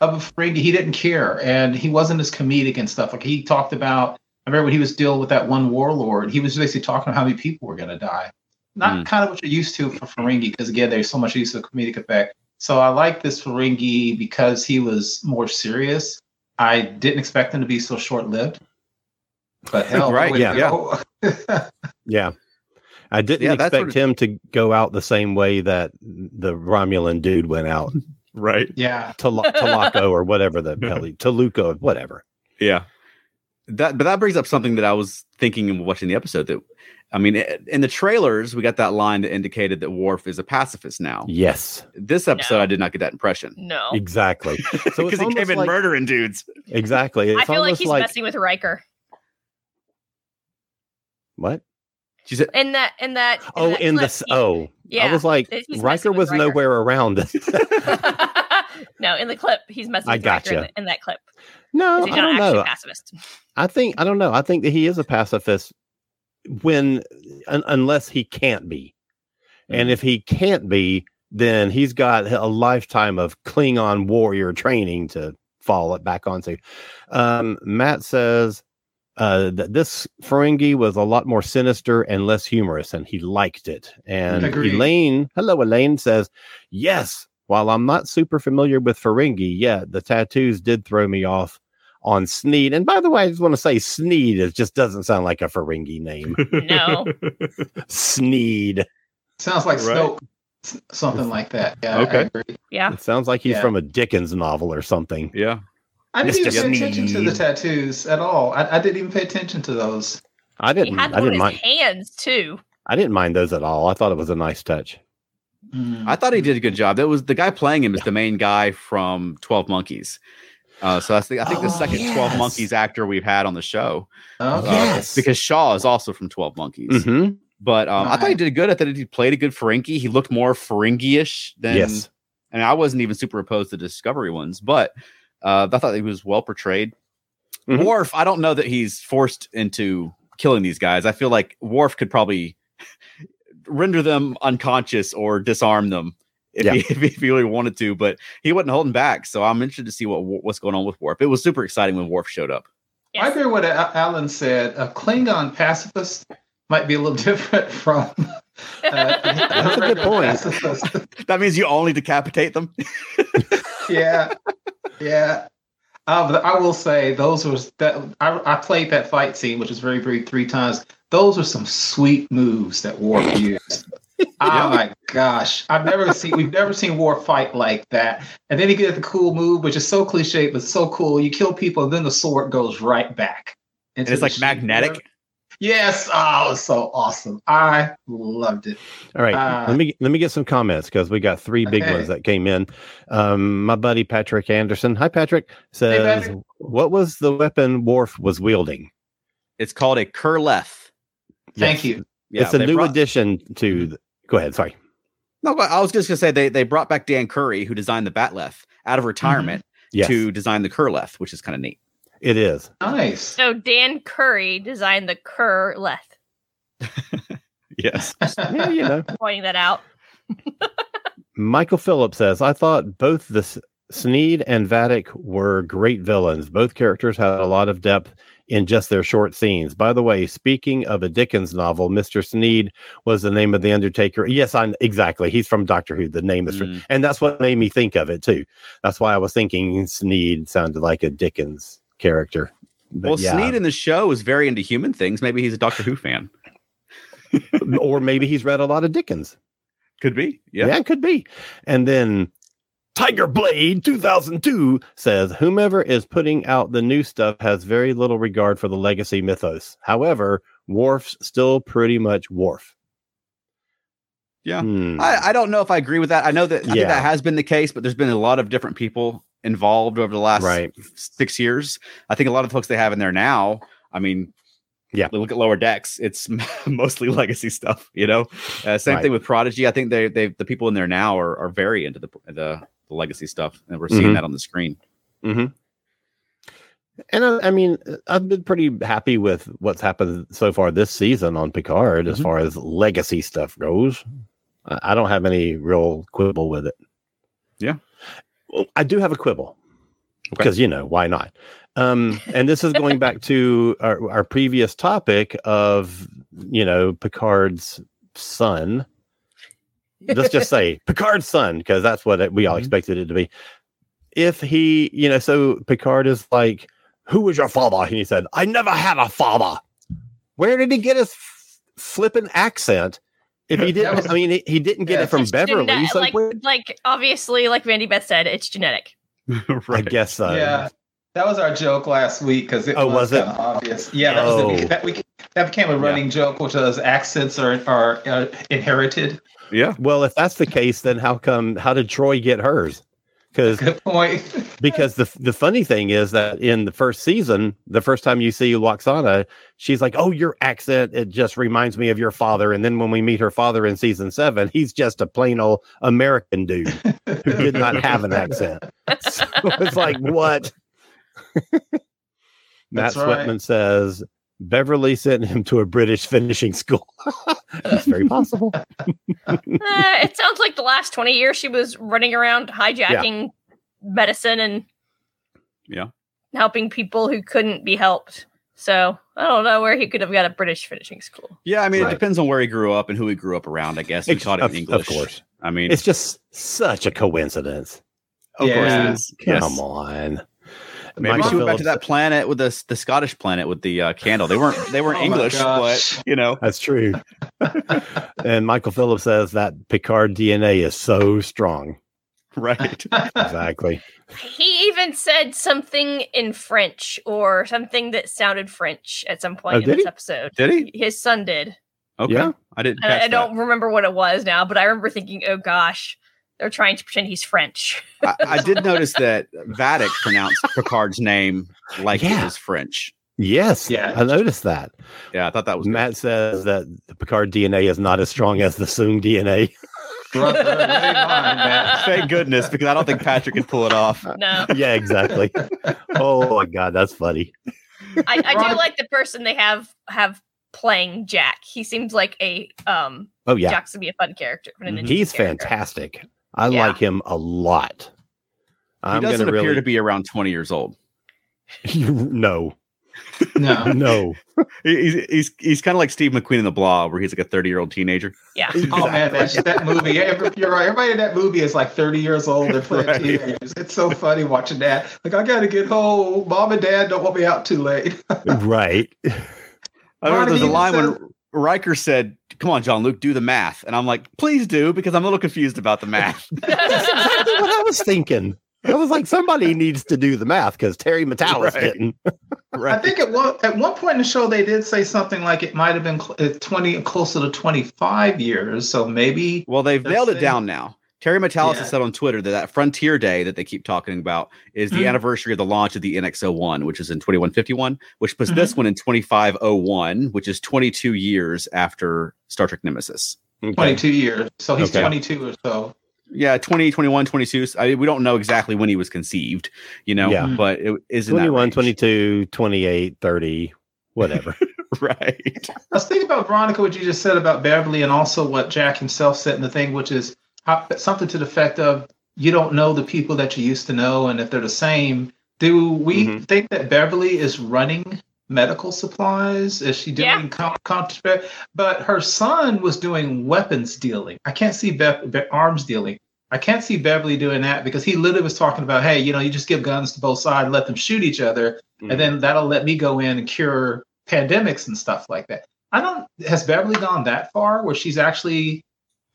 of a Ferengi. He didn't care, and he wasn't as comedic and stuff. Like he talked about. I remember when he was dealing with that one warlord. He was basically talking about how many people were going to die. Not
Mm.
kind of what you're used to for Ferengi, because again, there's so much use of comedic effect. So I like this Ferengi because he was more serious. I didn't expect him to be so short lived. But hell,
Right,
way to
yeah.
yeah i didn't
Yeah,
expect
what
him to go out the same way that the romulan dude went out
Right.
yeah.
to Tolaco or whatever the hell he Toluca, whatever
Yeah. That, but that brings up something that I was thinking and watching the episode. That I mean, in the trailers, we got that line that indicated that Worf is a pacifist now.
yes
This episode,
No.
I did not get that impression
No.
exactly so
because he came in
like,
murdering dudes.
exactly it's
I feel like he's
like
messing with Riker.
what
She said,
In that in that in
oh
that
in
clip,
this
he-
oh
yeah.
i was like
he's
riker was
Riker.
nowhere around
no, in the clip, he's messing
I
with Riker in,
gotcha.
the, in that clip.
No
He's
i
not
don't
actually
know
a pacifist.
I think I don't know. I think that he is a pacifist when un, unless he can't be. And if he can't be, then he's got a lifetime of Klingon warrior training to fall it back onto. Um, Matt says uh, that this Ferengi was a lot more sinister and less humorous, and he liked it. And
Agreed.
Elaine, hello, Elaine says, yes. While I'm not super familiar with Ferengi yet, the tattoos did throw me off on Sneed. And by the way, I just want to say Sneed. It just doesn't sound like a Ferengi name.
No.
Sneed.
Sounds like
Right.
Snoke, something like that. Yeah, I
Okay.
agree.
Yeah.
It sounds like he's
Yeah.
from a Dickens novel or something.
Yeah.
I didn't
Mr.
even pay attention to the tattoos at all. I, I didn't even pay attention to those.
I didn't.
had
I
one
didn't
his
mind.
hands too.
I didn't mind those at all. I thought it was a nice touch.
Mm.
I thought he did a good job. That was the guy playing him is the main guy from Twelve Monkeys. Uh, so that's the, I think the
Oh,
second Twelve. Monkeys actor we've had on the show.
Okay.
Uh,
Yes.
because Shaw is also from Twelve Monkeys.
hmm
But um, I thought he
Right.
did good. I thought he played a good Ferengi. He looked more Ferengi-ish than.
Yes.
And I wasn't even super opposed to Discovery ones, but uh, I thought he was well portrayed.
Mhm.
Worf, I don't know that he's forced into killing these guys. I feel like Worf could probably render them unconscious or disarm them if,
Yeah.
he, if, he, really wanted to, but he wasn't holding back. So I'm interested to see what what's going on with Worf. It was super exciting when Worf showed up.
I
Yes.
agree with what Alan said. A Klingon pacifist might be a little different from. Uh,
That's a good point.
pacifist.
That means you only decapitate them.
yeah, yeah. Uh, but I will say those was that I, I played that fight scene, which was very brief, three times. Those were some sweet moves that Worf used. Oh my gosh, I've never seen we've never seen Worf fight like that. And then he gets the cool move, which is so cliche but so cool. You kill people, and then the sword goes right back.
And it's like
sheath.
magnetic.
Yes, oh, it was so awesome. I loved it.
All right,
Uh,
let me let me get some comments because we got three big
Okay.
ones that came in. Um, my buddy Patrick Anderson, hi Patrick, says,
Patrick.
"What was the weapon Worf was wielding?"
It's called a Kurleth.
Thank you.
Yeah,
it's a new
brought-
addition to. Mm-hmm. The, go ahead. Sorry.
No, but I was just gonna say they they brought back Dan Curry, who designed the Batleth, out of mm-hmm. retirement
Yes,
to design the Kurleth, which is kind of neat.
it is.
Nice.
So Dan Curry designed the Cur Leth.
Yes.
Yeah, you know.
Pointing that out.
Michael Phillips says, I thought both the S- Sneed and Vadic were great villains. Both characters had a lot of depth in just their short scenes. By the way, speaking of a Dickens novel, Mr. Sneed was the name of the Undertaker. Yes, I exactly. He's from Doctor Who. The name is, from,
Mm.
and that's what made me think of it too. That's why I was thinking Sneed sounded like a Dickens character. But
well,
yeah.
Sneed in the show is very into human things. Maybe he's a Doctor Who fan.
or maybe he's read a lot of Dickens.
Could be.
Yeah.
Yeah.
it could be. And then Tiger Blade 2002 says whomever is putting out the new stuff has very little regard for the legacy mythos. However, Worf's still pretty much Worf.
Yeah.
Hmm.
I, I don't know if I agree with that. I know that I
Yeah.
that has been the case, but there's been a lot of different people involved over the last
Right.
six years. I think a lot of the folks they have in there now. I mean,
Yeah.
look at lower decks. It's mostly legacy stuff. You know, uh, same
Right.
thing with Prodigy. I think they they the people in there now are, are very into the, the the legacy stuff, and we're seeing
Mhm.
that on the screen.
hmm And I, I mean, I've been pretty happy with what's happened so far this season on Picard as
Mhm.
far as legacy stuff goes. I, I don't have any real quibble with it.
Yeah.
Well, I do have a quibble
Okay.
because, you know, why not? Um, and this is going back to our, our previous topic of, you know, Picard's son. Let's just say Picard's son, because that's what it, we all
Mhm.
expected it to be. If he, you know, so Picard is like, Who was your father? And he said, I never had a father. Where did he get his f- flippin' accent? If he didn't, I mean, he, he didn't get
Yeah,
it from
It's
Beverly.
gene-
so
like,
where-
like obviously, like Randy Beth said, it's genetic.
I guess so.
Yeah, that was our joke last week because it
Oh, was
was,
it?
obvious. Yeah, that, was
Oh.
the, that, we, that became a running joke, which was accents are are uh, inherited.
Yeah.
Well, if that's the case, then how come? How did Troi get hers? Because
Good point.
because the the funny thing is that in the first season, the first time you see Lwaxana, she's like, "Oh, your accent it just reminds me of your father." And then when we meet her father in season seven, he's just a plain old American dude who did not have an accent. So it's like what? Matt
That's right.
Sweatman says Beverly sent him to a British finishing school. That's very possible.
Uh, it sounds like the last 20 years she was running around hijacking medicine and
Yeah.
helping people who couldn't be helped. So I don't know where he could have got a British finishing school.
Yeah, I mean,
Right.
it depends on where he grew up and who he grew up around. I guess he
Ex-
taught it
of-
in
of course.
I mean,
It's just such a coincidence.
of course
Yeah.
it is.
Come
Yes.
on.
Maybe
Michael
she went back to that planet with the the Scottish planet with the uh, candle. They weren't they weren't
Oh
English, but you know,
That's true. and Michael Phillips says that Picard DNA is so strong.
right?
Exactly.
He even said something in French or something that sounded French at some point
Oh,
in this
he?
episode.
Did he?
His son did.
Okay,
Yeah.
I didn't.
I, I don't remember what it was now, but I remember thinking, oh gosh, they're trying to pretend he's French.
I, I did notice that Vadic pronounced Picard's name like
Yeah.
it was French.
Yes.
Yeah.
I noticed that.
Yeah, I thought that was good.
Matt says that the Picard DNA is not as strong as the Soong DNA.
Brother, mine.
Thank goodness, because I don't think Patrick could pull it off.
No,
yeah, exactly. oh my god, that's funny.
I, I do like the person they have have playing Jack. He seems like a um
Oh yeah,
Jack's gonna be a fun character. an
Mhm.
he's
character.
fantastic. I
Yeah.
like him a lot.
He
I'm
doesn't
gonna
appear
really
to be around twenty years old.
no,
No.
no.
He's he's, he's kind of like Steve McQueen in the Blob, where he's like a thirty year old teenager.
Yeah.
Oh man, that's that movie. Every- you're right. Everybody in that movie is like 30 years old. They're playing
Right.
teenagers. It's so funny watching that. Like, I gotta get home. Mom and dad don't want me out too late.
right.
I remember there's a line
said-
when Riker said, "Come on, Jean-Luc, do the math," and I'm like, "Please do," because I'm a little confused about the math.
That's exactly what I was thinking. I was like, somebody needs to do the math because Terry Matalas
Right.
didn't.
right?
I think at one at one point in the show they did say something like it might have been cl- uh, 20 closer to 25 years. So maybe
Well, they've nailed it down now. Terry Matalas
Yeah.
has said on Twitter that that Frontier Day that they keep talking about is the
Mhm.
anniversary of the launch of the NX-01, which is in 2151, which puts
Mhm.
this one in 2501, which is 22 years after Star Trek Nemesis.
Okay.
22 years. So he's
Okay.
22 or so.
Yeah, 20, 21, 22. I, we don't know exactly when he was conceived, you know,
Yeah.
but it is in that
21, 22, 28, 30, whatever.
right?
I was thinking about Veronica, what you just said about Beverly, and also what Jack himself said in the thing, which is how, something to the effect of you don't know the people that you used to know, and if they're the same. Do we
Mhm.
think that Beverly is running medical supplies? Is she doing
Yeah.
con- contraband? But her son was doing weapons dealing. I can't see Be- Be- arms dealing. I can't see Beverly doing that because he literally was talking about, hey, you know, you just give guns to both sides, and let them shoot each other,
Mhm.
and then that'll let me go in and cure pandemics and stuff like that. I don't. Has Beverly gone that far where she's actually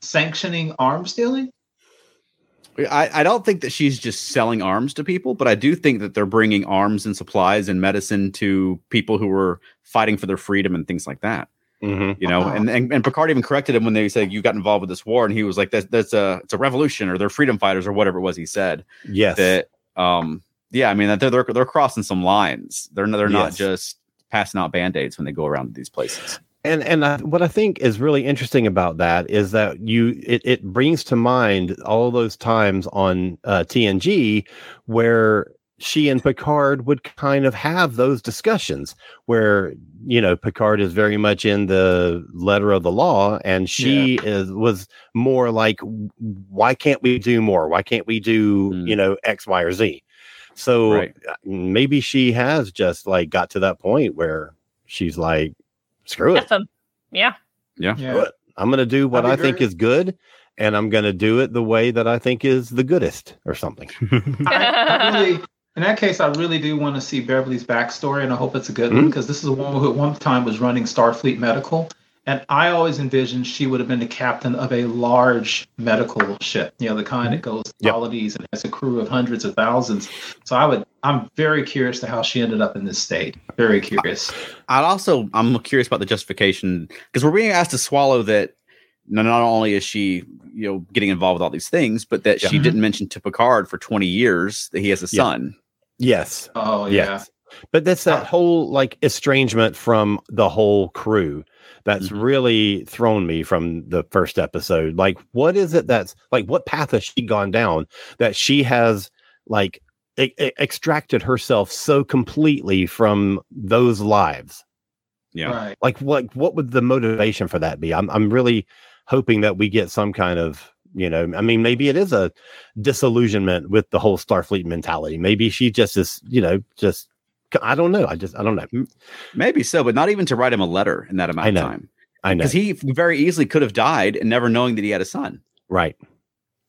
sanctioning arms dealing?
I, I don't think that she's just selling arms to people, but I do think that they're bringing arms and supplies and medicine to people who were fighting for their freedom and things like that.
Mhm.
You know,
Wow.
and, and and Picard even corrected him when they said you got involved with this war, and he was like, "That's that's a it's a revolution, or they're freedom fighters, or whatever it was." He said
Yes.
that, um, yeah, I mean that they're they're, they're crossing some lines. They're they're not
Yes.
just passing out band aids when they go around to these places.
And and I, what I think is really interesting about that is that you it, it brings to mind all those times on uh, TNG where she and Picard would kind of have those discussions where you know Picard is very much in the letter of the law and she is was more like why can't we do more why can't we do
Mm.
you know X Y or Z so
Right.
uh, maybe she has just like got to that point where she's like screw it
F 'em. Yeah.
Yeah,
Yeah.
I'm going to do what I
I'd
think is good, and I'm going to do it the way that I think is the goodest, or something.
I, I really, in that case, I really do want to see Beverly's backstory, and I hope it's a good
Hmm?
one because this is a woman who at one time was running Starfleet Medical, and I always envisioned she would have been the captain of a large medical ship, you know, the kind that mm-hmm. goes to
Yep.
holidays and has a crew of hundreds of thousands. So I would, I'm very curious to how she ended up in this state. Very curious.
I'd also I'm curious about the justification because we're being asked to swallow that not not only is she you know getting involved with all these things, but that she
Yeah.
didn't mention to Picard for 20 years that he has a
Yeah.
son.
Yes,
Oh yeah.
Yes, but that's that
Uh,
whole like estrangement from the whole crew that's
Mhm.
really thrown me from the first episode. Like, what is it that's like? What path has she gone down that she has like e- e- extracted herself so completely from those lives?
Yeah.
Right.
Like what what would the motivation for that be? I'm I'm really hoping that we get some kind of you know I mean maybe it is a disillusionment with the whole Starfleet mentality. Maybe she just is you know just I don't know. I just I don't know.
Maybe so, but not even to write him a letter in that amount of time.
I know.
Because he very easily could have died and never knowing that he had a son.
right.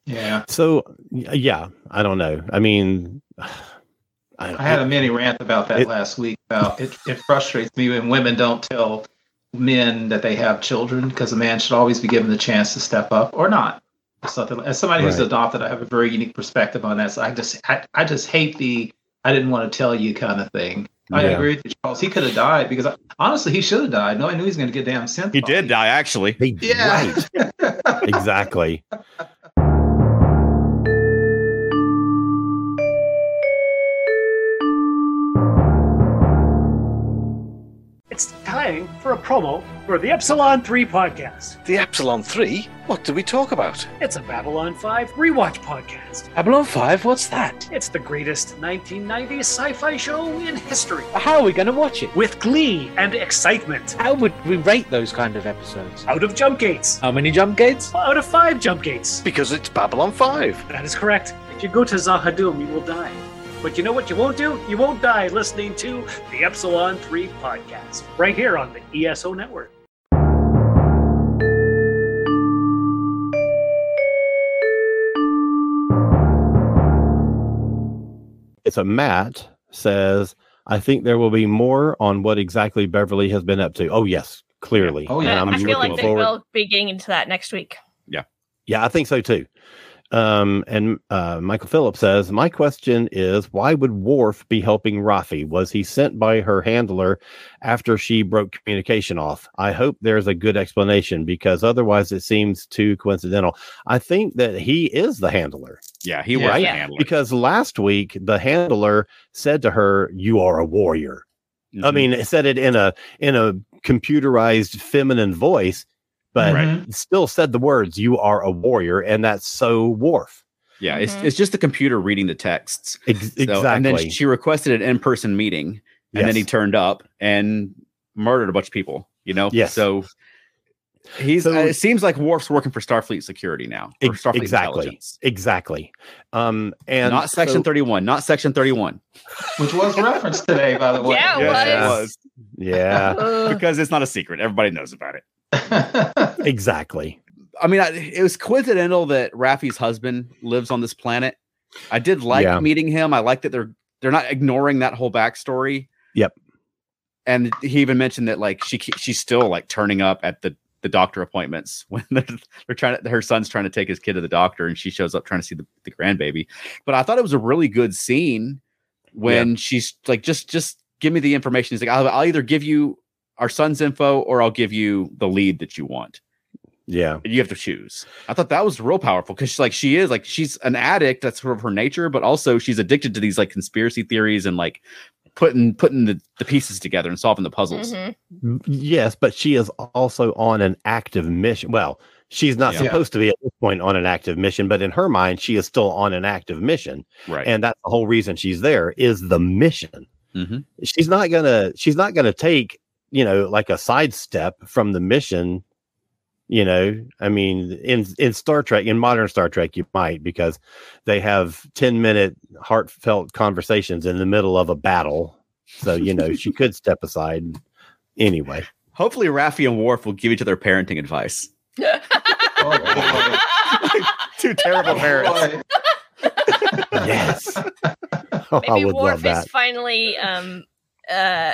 Yeah.
So yeah, I don't know. I mean, I,
I had a mini rant about that
It-
last week. About it, it frustrates me when women don't tell men that they have children because a man should always be given the chance to step up or not. Or something. As somebody who's
Right.
adopted, I have a very unique perspective on that. So I just, I, I just hate the "I didn't want to tell you" kind of thing. I
Yeah.
agree with you, Charles. He could have died because I, honestly, he should have died. No, I knew he was going to get damn sent.
He did die, actually.
They-
Yeah.
Right. exactly.
Time for a promo for the Epsilon 3 podcast.
The Epsilon 3? What do we talk about?
It's a Babylon 5 rewatch podcast.
Babylon 5? What's that?
It's the greatest 1990s sci fi show in history.
How are we going to watch it?
With glee and excitement.
How would we rate those kind of episodes?
Out of jump gates.
How many jump gates?
Out of five jump gates.
Because it's Babylon 5.
That is correct. If you go to Z'ha'dum, you will die. But you know what you won't do? You won't die listening to the Epsilon 3 podcast. Right here on the ESO network.
It's a Matt says, I think there will be more on what exactly Beverly has been up to. Oh yes, clearly.
Oh, yeah.
And I'm
I feel like they
forward.
will be getting into that next week.
Yeah. Yeah, I think so too. Um, and uh, Michael Phillips says, My question is why would Worf be helping Raffi? Was he sent by her handler after she broke communication off? I hope there's a good explanation because otherwise it seems too coincidental. I think that he is the handler
Yeah, he
Yeah.
was the handler.
because last week the handler said to her, You are a warrior. I
Mhm.
mean, it said it in a in a computerized feminine voice, but
Right.
still said the words "You are a warrior," and that's so Worf.
yeah, it's
Mhm.
it's just the computer reading the texts.
Ex-
So-
exactly.
and then she requested an in-person meeting, and then he turned up and murdered a bunch of people. You know.
Yes.
So he's.
So-
uh, it seems like Worf's working for Starfleet Security now. Or
Ex-
Starfleet
exactly.
Intelligence.
exactly. Um, and
not Section
so-
Thirty-One. Not Section Thirty-one.
which was referenced today, by the way.
Yeah, it
Yes,
was.
Yeah,
because it's not a secret. Everybody knows about it.
exactly.
I mean, I, it was coincidental that Raffi's husband lives on this planet. I did like
Yeah.
meeting him. I like that they're they're not ignoring that whole backstory.
Yep.
And he even mentioned that like she she's still like turning up at the the doctor appointments when they're, they're trying to her son's trying to take his kid to the doctor and she shows up trying to see the, the grandbaby. But I thought it was a really good scene when she's like just just give me the information. He's like I'll, I'll either give you our son's info or I'll give you the lead that you want
Yeah,
you have to choose. I thought that was real powerful because she's like she is like she's an addict. That's sort of her nature, but also she's addicted to these like conspiracy theories and like putting putting the, the pieces together and solving the puzzles.
Mhm.
yes, but she is also on an active mission. Well, she's not
Yeah.
supposed to be at this point on an active mission, but in her mind, she is still on an active mission,
Right.
and that's the whole reason she's there is the mission.
Mhm.
she's not gonna she's not gonna take you know like a sidestep from the mission you know i mean in in star trek in modern star trek you might because they have 10 minute heartfelt conversations in the middle of a battle so you know she could step aside anyway
Hopefully, Raffi and Worf will give each other parenting advice.
oh,
Two terrible
boy.
parents.
Yes Oh, i
Maybe
would
Worf
love that
is finally um uh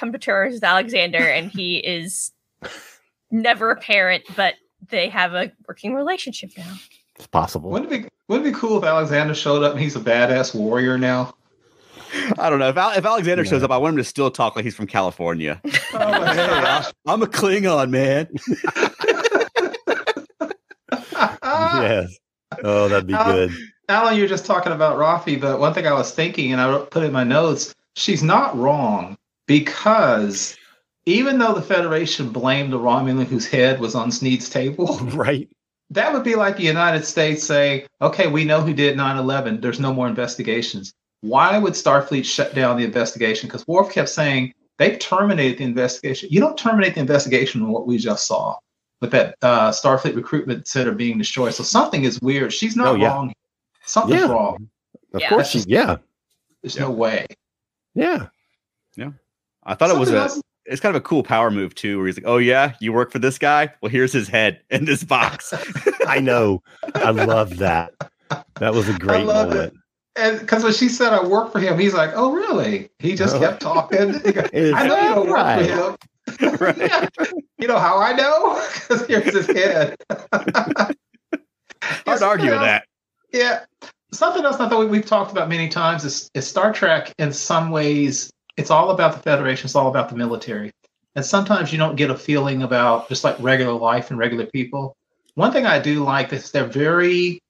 come to terms with Alexander and he is never a parent, but they have a working relationship now.
it's possible
Wouldn't it be wouldn't it be cool if Alexander showed up and he's a badass warrior now?
I don't know if Al- if Alexander shows up, I want him to still talk like he's from California.
Oh
Hey, I, I'm a Klingon man.
yes oh that'd be good
Alan, you're just talking about Raffi, but one thing I was thinking, and I wrote, put in my notes, she's not wrong because even though the Federation blamed the Romulan whose head was on Sneed's table,
right
that would be like the United States saying, okay, we know who did 9 11. There's no more investigations. Why would Starfleet shut down the investigation? Because Worf kept saying, They terminated the investigation. You don't terminate the investigation on what we just saw with that uh, Starfleet recruitment center being destroyed. So something is weird. She's not
Oh, yeah.
wrong. Something's
Yeah.
wrong.
Of
Yeah.
course,
That's just-
yeah,
There's no way.
yeah.
I thought it was a
else.
it's kind of a cool power move too, where he's like, "Oh yeah, you work for this guy? Well, here's his head in this box."
I know. I love that. That was a great
love it.
moment.
And because when she said I work for him, he's like, "Oh, really?" He just uh-huh. kept talking. Goes, I know you
that
don't
right?
work for him.
Right.
Yeah. You know how I know? Because here's his head.
Hard to argue with that.
Yeah. Something else I thought we, we've talked about many times is, is Star Trek, in some ways, it's all about the Federation, it's all about the military. And sometimes you don't get a feeling about just like regular life and regular people. One thing I do like is they're very,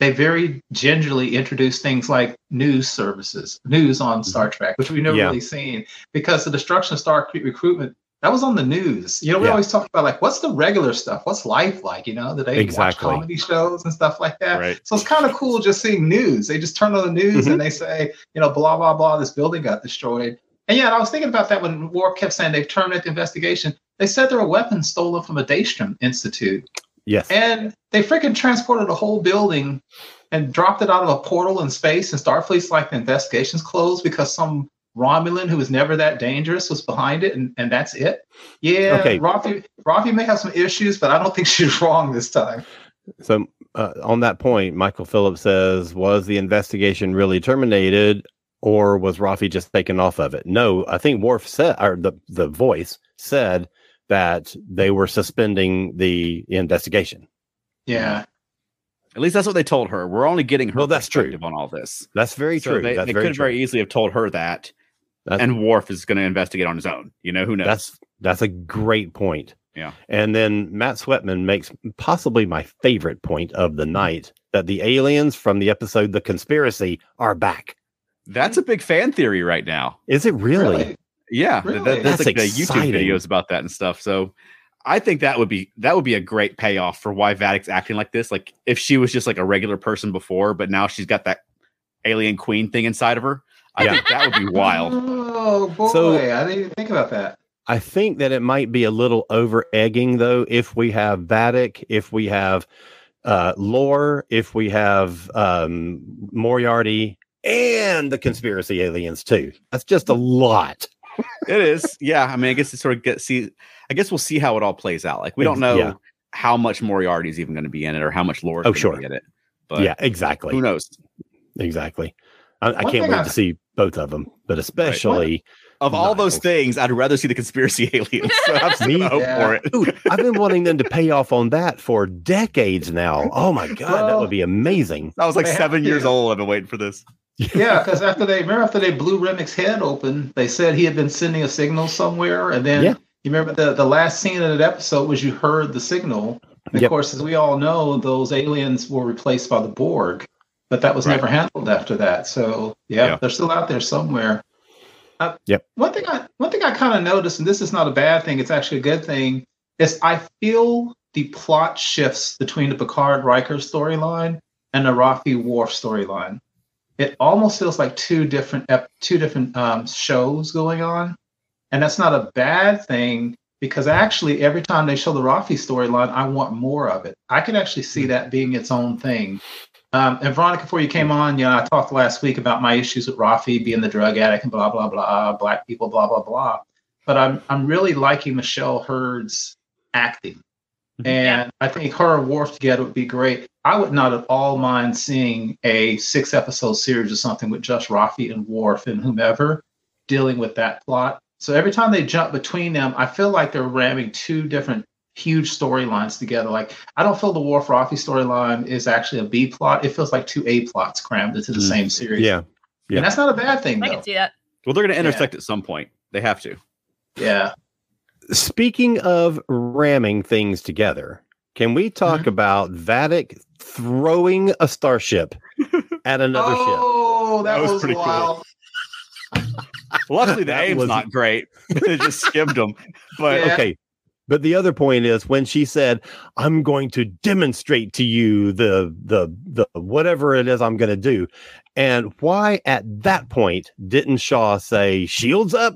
they very gingerly introduce things like news services, news on Star mm-hmm. Trek, which we've never
Yeah.
really seen because the destruction of Star recruitment, that was on the news. You know, we
Yeah.
always talk about like, what's the regular stuff? What's life like? You know, do they
Exactly.
watch comedy shows and stuff like that?
Right.
So it's kind of cool just seeing news. They just turn on the news
Mhm.
and they say, you know, blah, blah, blah, this building got destroyed. And yeah, and I was thinking about that when Worf kept saying they've terminated the investigation. They said there were weapons stolen from a Daystrom Institute.
Yes.
And they freaking transported a whole building and dropped it out of a portal in space. And Starfleet's like the investigation's closed because some Romulan who was never that dangerous was behind it, and, and that's it. Yeah,
Okay.
Raffi, Raffi may have some issues, but I don't think she's wrong this time.
So uh, on that point, Michael Phillips says, was the investigation really terminated or was Raffi just taken off of it? No, I think Worf said, or the, the voice said that they were suspending the investigation.
Yeah.
At least that's what they told her. We're only getting her
Well, that's true.
on all this.
That's very
So
true.
They,
That's
they
very
could
true.
very easily have told her that,
That's-
and Worf is going to investigate on his own. You know who knows?
That's that's a great point.
Yeah.
And then Matt Sweatman makes possibly my favorite point of the night that the aliens from the episode The Conspiracy are back.
That's a big fan theory right now.
Is it really?
Yeah,
Really?
that- there's
That's
like the. YouTube videos about that and stuff. So I think that would be that would be a great payoff for why Vadic's acting like this. Like if she was just like a regular person before, but now she's got that alien queen thing inside of her. I
Yeah.
think that would be wild.
Oh boy,
So-
I didn't even think about that.
I think that it might be a little over egging though if we have Vadic, if we have uh lore, if we have um Moriarty and the conspiracy aliens too. That's just a lot.
it is. Yeah. I mean, I guess it sort of get see I guess we'll see how it all plays out. Like we don't know
yeah.
how much Moriarty is even going to be in it or how much lore is
Oh,
gonna
sure.
be in it. But
yeah, exactly.
who knows?
Exactly. I, I can't wait
I-
to see both of them, but especially
Of all those things, I'd rather see the conspiracy aliens. So I'm
Me,
hope
yeah.
for it.
Dude, I've been wanting them to pay off on that for decades now. Oh my god, that would be amazing.
I was like
They have
seven years
to.
old. I've been waiting for this.
Yeah, because after they remember after they blew Remmick's head open, they said he had been sending a signal somewhere, and then
Yeah.
you remember the the last scene of that episode was you heard the signal. And
Yep.
Of course, as we all know, those aliens were replaced by the Borg, but that was
Right.
never handled after that. So yeah,
Yeah.
they're still out there somewhere. Uh,
Yep.
One thing I one thing I kind of noticed, and this is not a bad thing; it's actually a good thing. Is I feel the plot shifts between the Picard Riker storyline and the Raffi Worf storyline. It almost feels like two different ep- two different um, shows going on, and that's not a bad thing because actually every time they show the Raffi storyline, I want more of it. I can actually see that being its own thing. Um, and Veronica, before you came on, you know, I talked last week about my issues with Raffi being the drug addict and blah blah blah, black people, blah blah blah. But I'm I'm really liking Michelle Hurd's acting, and I think her and Worf together would be great. I would not at all mind seeing a six episode series or something with just Raffi and Worf and whomever dealing with that plot. So every time they jump between them, I feel like they're ramming two different huge storylines together. Like I don't feel the Worf Raffi storyline is actually a B plot. It feels like two A plots crammed into the
Mm.
same series.
Yeah. yeah.
And that's not a bad thing
I
though.
can see that.
Well, they're going to
Yeah.
intersect at some point. They have to.
Yeah.
Speaking of ramming things together, can we talk
Mm-hmm.
about Vadic throwing a starship at another ship?
oh, that,
That was
was,
pretty cool.
wild.
Luckily, the
That
aim's
was-
not great. they just skimmed them. But
Yeah.
Okay. But the other point is when she said, "I'm going to demonstrate to you the the the whatever it is I'm going to do," and why at that point didn't Shaw say "shields up"?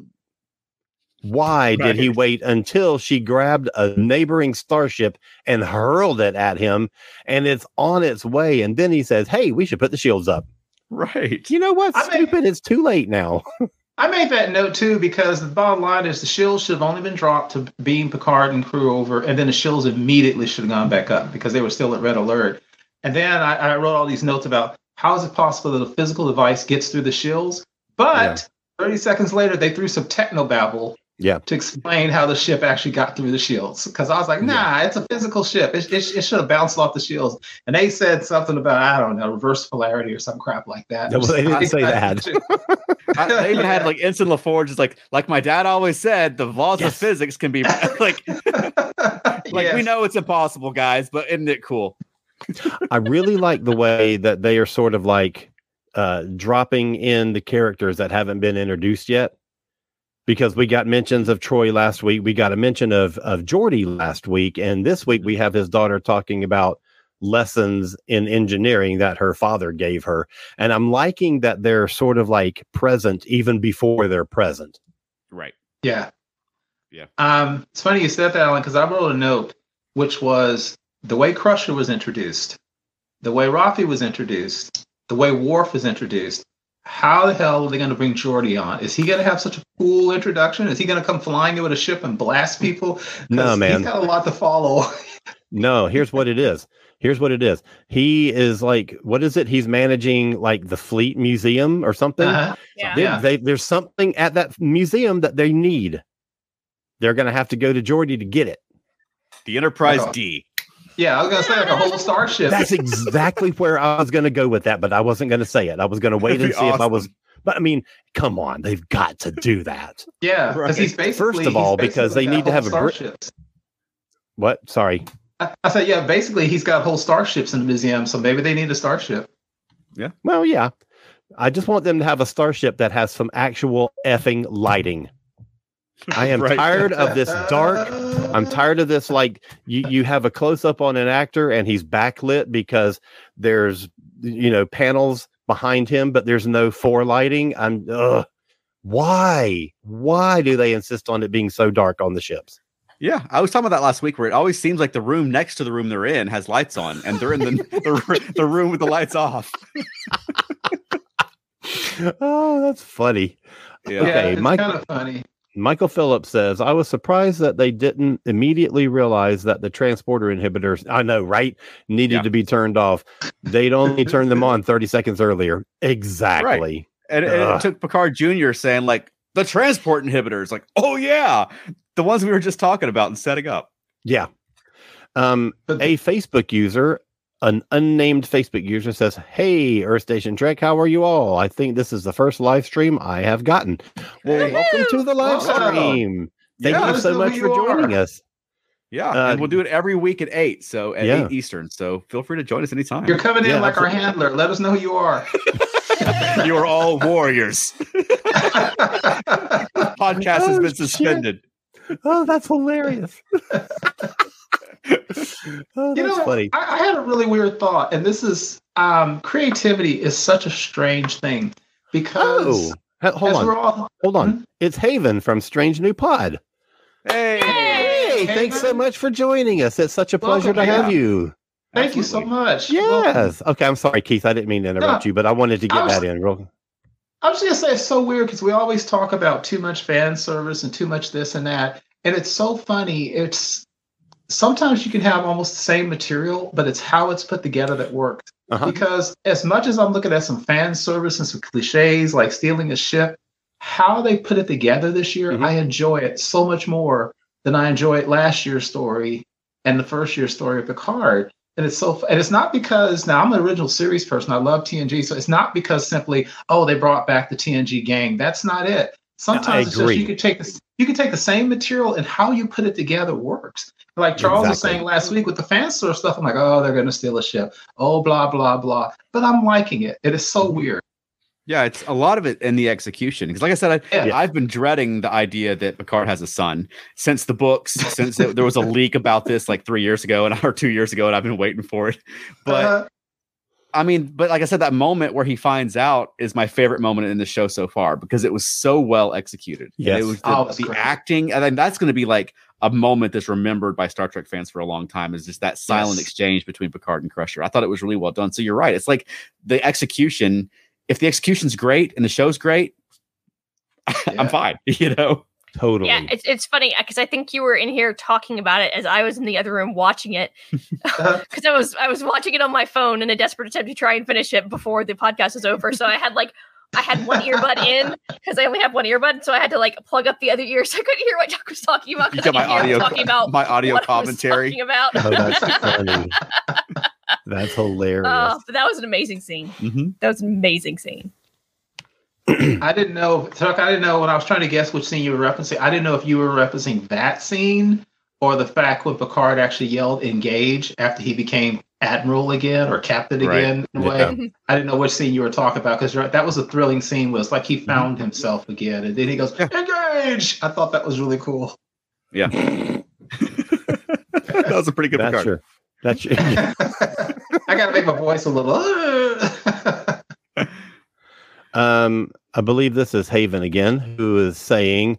Why did he wait until she grabbed a neighboring starship and hurled it at him and it's on its way? And then he says, Hey, we should put the shields up.
Right.
You know what?
I mean-
Stupid. It's too late now.
I made that note too because the bottom line is the shields should have only been dropped to beam Picard and crew over, and then the shields immediately should have gone back up because they were still at red alert. And then I, I wrote all these notes about how is it possible that a physical device gets through the shields, but 30 seconds later they threw some technobabble
Yeah.
to explain how the ship actually got through the shields. Because I was like, nah, it's a physical ship. It, it, it should have bounced off the shields. And they said something about, I don't know, reverse polarity or some crap like that.
No, well, they didn't say that.
I, they even had like Ensign LaForge is like, like my dad always said, the laws
Yes.
of physics can be like, like we know it's impossible, guys, but isn't it cool?
I really like the way that they are sort of like uh, dropping in the characters that haven't been introduced yet. Because we got mentions of Troi last week, we got a mention of of Geordi last week, and this week we have his daughter talking about lessons in engineering that her father gave her, and I'm liking that they're sort of like present even before they're present.
Right.
Yeah.
Yeah.
Um, it's funny you said that, Alan, because I wrote a note, which was the way Crusher was introduced, the way Raffi was introduced, the way Worf was introduced. How the hell are they going to bring Geordi on? Is he going to have such a cool introduction? Is he going to come flying in with a ship and blast people?
No, man.
He's got a lot to follow.
No, here's what it is. Here's what it is. He is like, what is it? He's managing like the Fleet Museum or something.
Uh-huh.
Yeah.
They-
Yeah.
they- there's something at that museum that they need. They're going to have to go to Geordi to get it.
The Enterprise
Oh.
D.
Yeah, I was going to say like a whole starship.
That's exactly where I was going to go with that, but I wasn't going to say it. I was going to wait and
be
see if I was. But I mean, come on, they've got to do that.
yeah, because he's basically
First of all,
he's
because they need to have a
whole
bri- What? Sorry.
I, I said, yeah, basically he's got whole starships in the museum, so maybe they need a starship. Yeah.
Well, yeah. I just want them to have a starship that has some actual effing lighting. I am
Right.
tired of this dark I'm tired of this. Like you, you have a close up on an actor and he's backlit because there's you know panels behind him, but there's no forelighting. I'm ugh. why? Why do they insist on it being so dark on the ships?
Yeah, I was talking about that last week, where it always seems like the room next to the room they're in has lights on, and they're in the the, the room with the lights off.
Oh, that's funny.
Yeah.
Okay,
yeah, it's kind of funny.
Michael Phillips says, I was surprised that they didn't immediately realize that the transporter inhibitors, I know, right, needed
Yeah.
to be turned off. They'd only turned them on 30 seconds earlier. Exactly.
And, and it took Picard Jr. saying like the transport inhibitors, like, oh yeah, the ones we were just talking about and setting up.
Yeah. Um, a Facebook user, an unnamed Facebook user says, Hey, Earth Station Trek, how are you all? I think this is the first live stream I have gotten. Well,
Hey.
welcome to the live
Wow.
stream. Thank
Yeah,
you so much
who
for
you
joining
are.
us.
Yeah,
Uh,
and we'll do it every week at eight, so at
Yeah.
eight Eastern. So feel free to join us anytime.
You're coming in
Yeah,
like our handler. Let us know who you are.
you are all warriors. Podcast has
Oh,
been suspended.
Oh, that's hilarious. oh,
you know,
funny.
I, I had a really weird thought, and this is um, creativity is such a strange thing because
Oh, he- hold on.
we're all
Hold on. It's Haven from Strange New Pod.
Hey,
Hey, thanks so much for joining us. It's such a pleasure
Welcome,
to have
yeah.
you.
thank you so much. Welcome.
Yes. Okay, I'm sorry, Keith. I didn't mean to interrupt
No,
you, but I wanted to get
was-
that in real.
I was just gonna say it's so weird because we always talk about too much fan service and too much this and that, and it's so funny. It's sometimes you can have almost the same material, but it's how it's put together that works.
Uh-huh.
Because as much as I'm looking at some fan service and some cliches like stealing a ship, how they put it together this year,
Mhm.
I enjoy it so much more than I enjoyed last year's story and the first year's story of Picard. And it's so, and it's not because now I'm an original series person. I love TNG, so it's not because simply, oh, they brought back the TNG gang. That's not it. Sometimes it's just you could take this, you can take the same material and how you put it together works. Like Charles was saying last week with the fan source stuff, I'm like, oh, they're going to steal a ship. Oh, blah blah blah. But I'm liking it. It is so mm-hmm. weird.
Yeah, it's a lot of it in the execution. Because, like I said, I,
Yeah.
I've been dreading the idea that Picard has a son since the books, since there there was a leak about this like three years ago and or two years ago, and I've been waiting for it. But
Uh,
I mean, but like I said, that moment where he finds out is my favorite moment in the show so far because it was so well executed. And
Yes.
it was the,
Oh,
the
great.
acting, and then that's going to be like a moment that's remembered by Star Trek fans for a long time. Is just that silent
Yes.
exchange between Picard and Crusher. I thought it was really well done. So you're right. It's like the execution. If the execution's great and the show's great,
Yeah.
I'm fine. You know.
Totally.
Yeah, it's it's funny because I think you were in here talking about it as I was in the other room watching it
Uh-huh.
because I was I was watching it on my phone in a desperate attempt to try and finish it before the podcast was over. So I had like I had one earbud in because I only have one earbud, so I had to like plug up the other ear so I couldn't hear what Chuck was talking about.
You
'cause
got
I
my
could hear him
audio,
talking about
my audio
what I was
commentary.
talking about.
oh, that's funny. That's hilarious.
Oh, but that was an amazing scene.
Mhm.
That was an amazing scene.
I didn't know, Chuck. I didn't know when I was trying to guess which scene you were referencing. I didn't know if you were referencing that scene or the fact when Picard actually yelled "engage" after he became admiral again or captain
Right.
again. In a way,
Yeah.
I didn't know which scene you were talking about because that was a thrilling scene. Was like he found himself again, and then he goes
Yeah.
"engage." I thought that was really cool.
Yeah. that was a pretty good
That's
Picard.
your. That's.
I got to make my voice a little.
Um, I believe this is Haven again, who is saying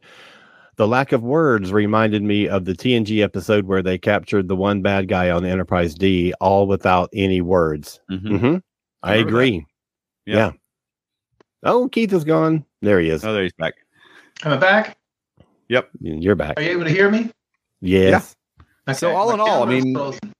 the lack of words reminded me of the TNG episode where they captured the one bad guy on Enterprise D, all without any words.
Mhm.
hmm I
Remember that.
agree.
Yeah.
Yeah. Oh, Keith is gone. There he is.
Oh, there he's back.
Am I back? Yep.
You're back.
Are you able to hear me?
Yes.
So all in all, I mean-
frozen.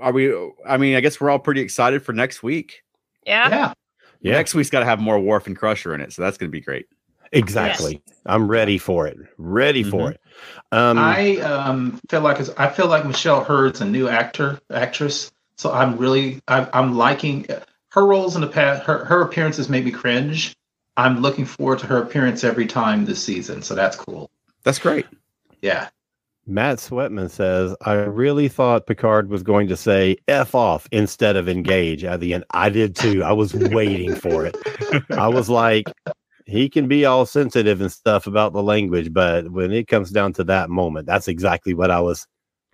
Are we? I mean, I guess we're all pretty excited for next week.
Yeah.
yeah.
Yeah.
Next week's got to have more Worf and Crusher in it, so that's going to be great.
Exactly. I'm ready for it. Ready for
Mhm.
it. Um,
I um, feel like it's, I feel like Michelle Hurd's a new actor actress, so I'm really I'm, I'm liking her roles in the past. Her her appearances make me cringe. I'm looking forward to her appearance every time this season, so that's cool.
That's great.
Yeah,
Matt Sweatman says, I really thought Picard was going to say F off instead of engage at the end. I did too. I was waiting for it. I was like, he can be all sensitive and stuff about the language, but when it comes down to that moment, that's exactly what I was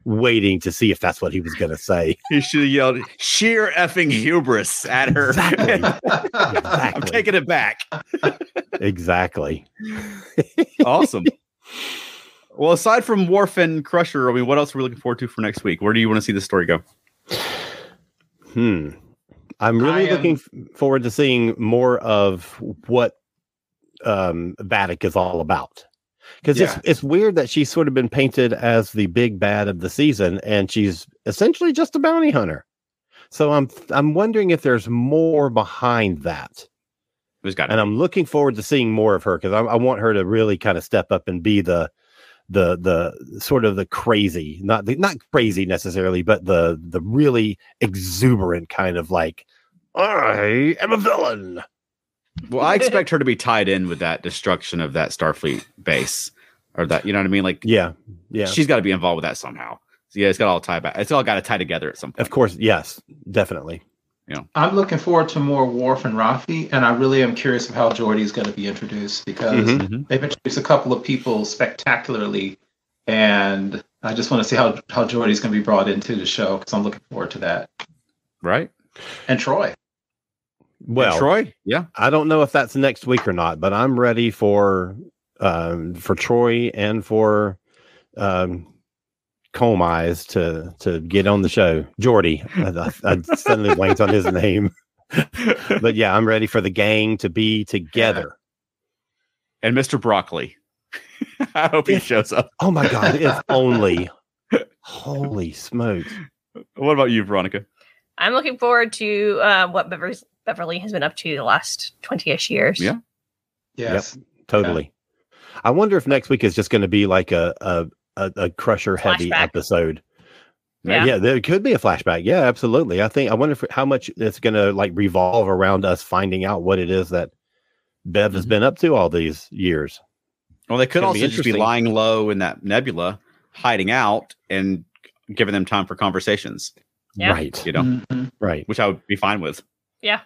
waiting to see if that's what he was going to say.
He should have yelled sheer effing hubris at her.
Exactly.
I'm taking it back.
exactly.
Awesome. well, aside from Worf and Crusher, I mean, what else are we looking forward to for next week? Where do you want to see the story go?
Hmm. I'm really
am-
looking f- forward to seeing more of what um Vadic is all about. Because
Yeah.
it's it's weird that she's sort of been painted as the big bad of the season, and she's essentially just a bounty hunter. So I'm I'm wondering if there's more behind that,
Who's got
and I'm looking forward to seeing more of her because I, I want her to really kind of step up and be the the the sort of the crazy not the, not crazy necessarily but the the really exuberant kind of like i am a villain
Well, I expect her to be tied in with that destruction of that Starfleet base, or that you know what I mean. Like,
yeah yeah
she's got to be involved with that somehow. So, yeah, it's got to all tie back. It's all got to tie together at some point.
of course yes definitely
I'm looking forward to more Worf and Raffi, and I really am curious of how Geordi is going to be introduced because
Mhm.
Mhm.
they've introduced a couple of people spectacularly, and I just want to see how how Geordi's going to be brought into the show because I'm looking forward to that.
right?
And Troi.
And
well
Troi, yeah,
i don't know if that's next week or not but i'm ready for um for Troi and for um comb eyes to to get on the show Geordi i, I, I suddenly blanked on his name but yeah i'm ready for the gang to be together
and Mr. Broccoli. I hope he shows up.
Oh my god, if only. Holy smokes.
What about you, Veronica?
I'm looking forward to uh, what Beverly's, Beverly has been up to the last 20ish years.
Yeah.
Yes.
Totally. I wonder if next week is just going to be like a a, a, a crusher heavy
Flashback.
episode.
Yeah.
Yeah, there could be a flashback. Yeah, absolutely. I think I wonder if, how much it's going to like revolve around us finding out what it is that Bev has
Mhm.
been up to all these years.
Well, they could also
be
just be lying low in that nebula, hiding out, and giving them time for conversations.
Yeah.
Right.
You know,
Mhm.
Right.
which I would be fine with. Yeah.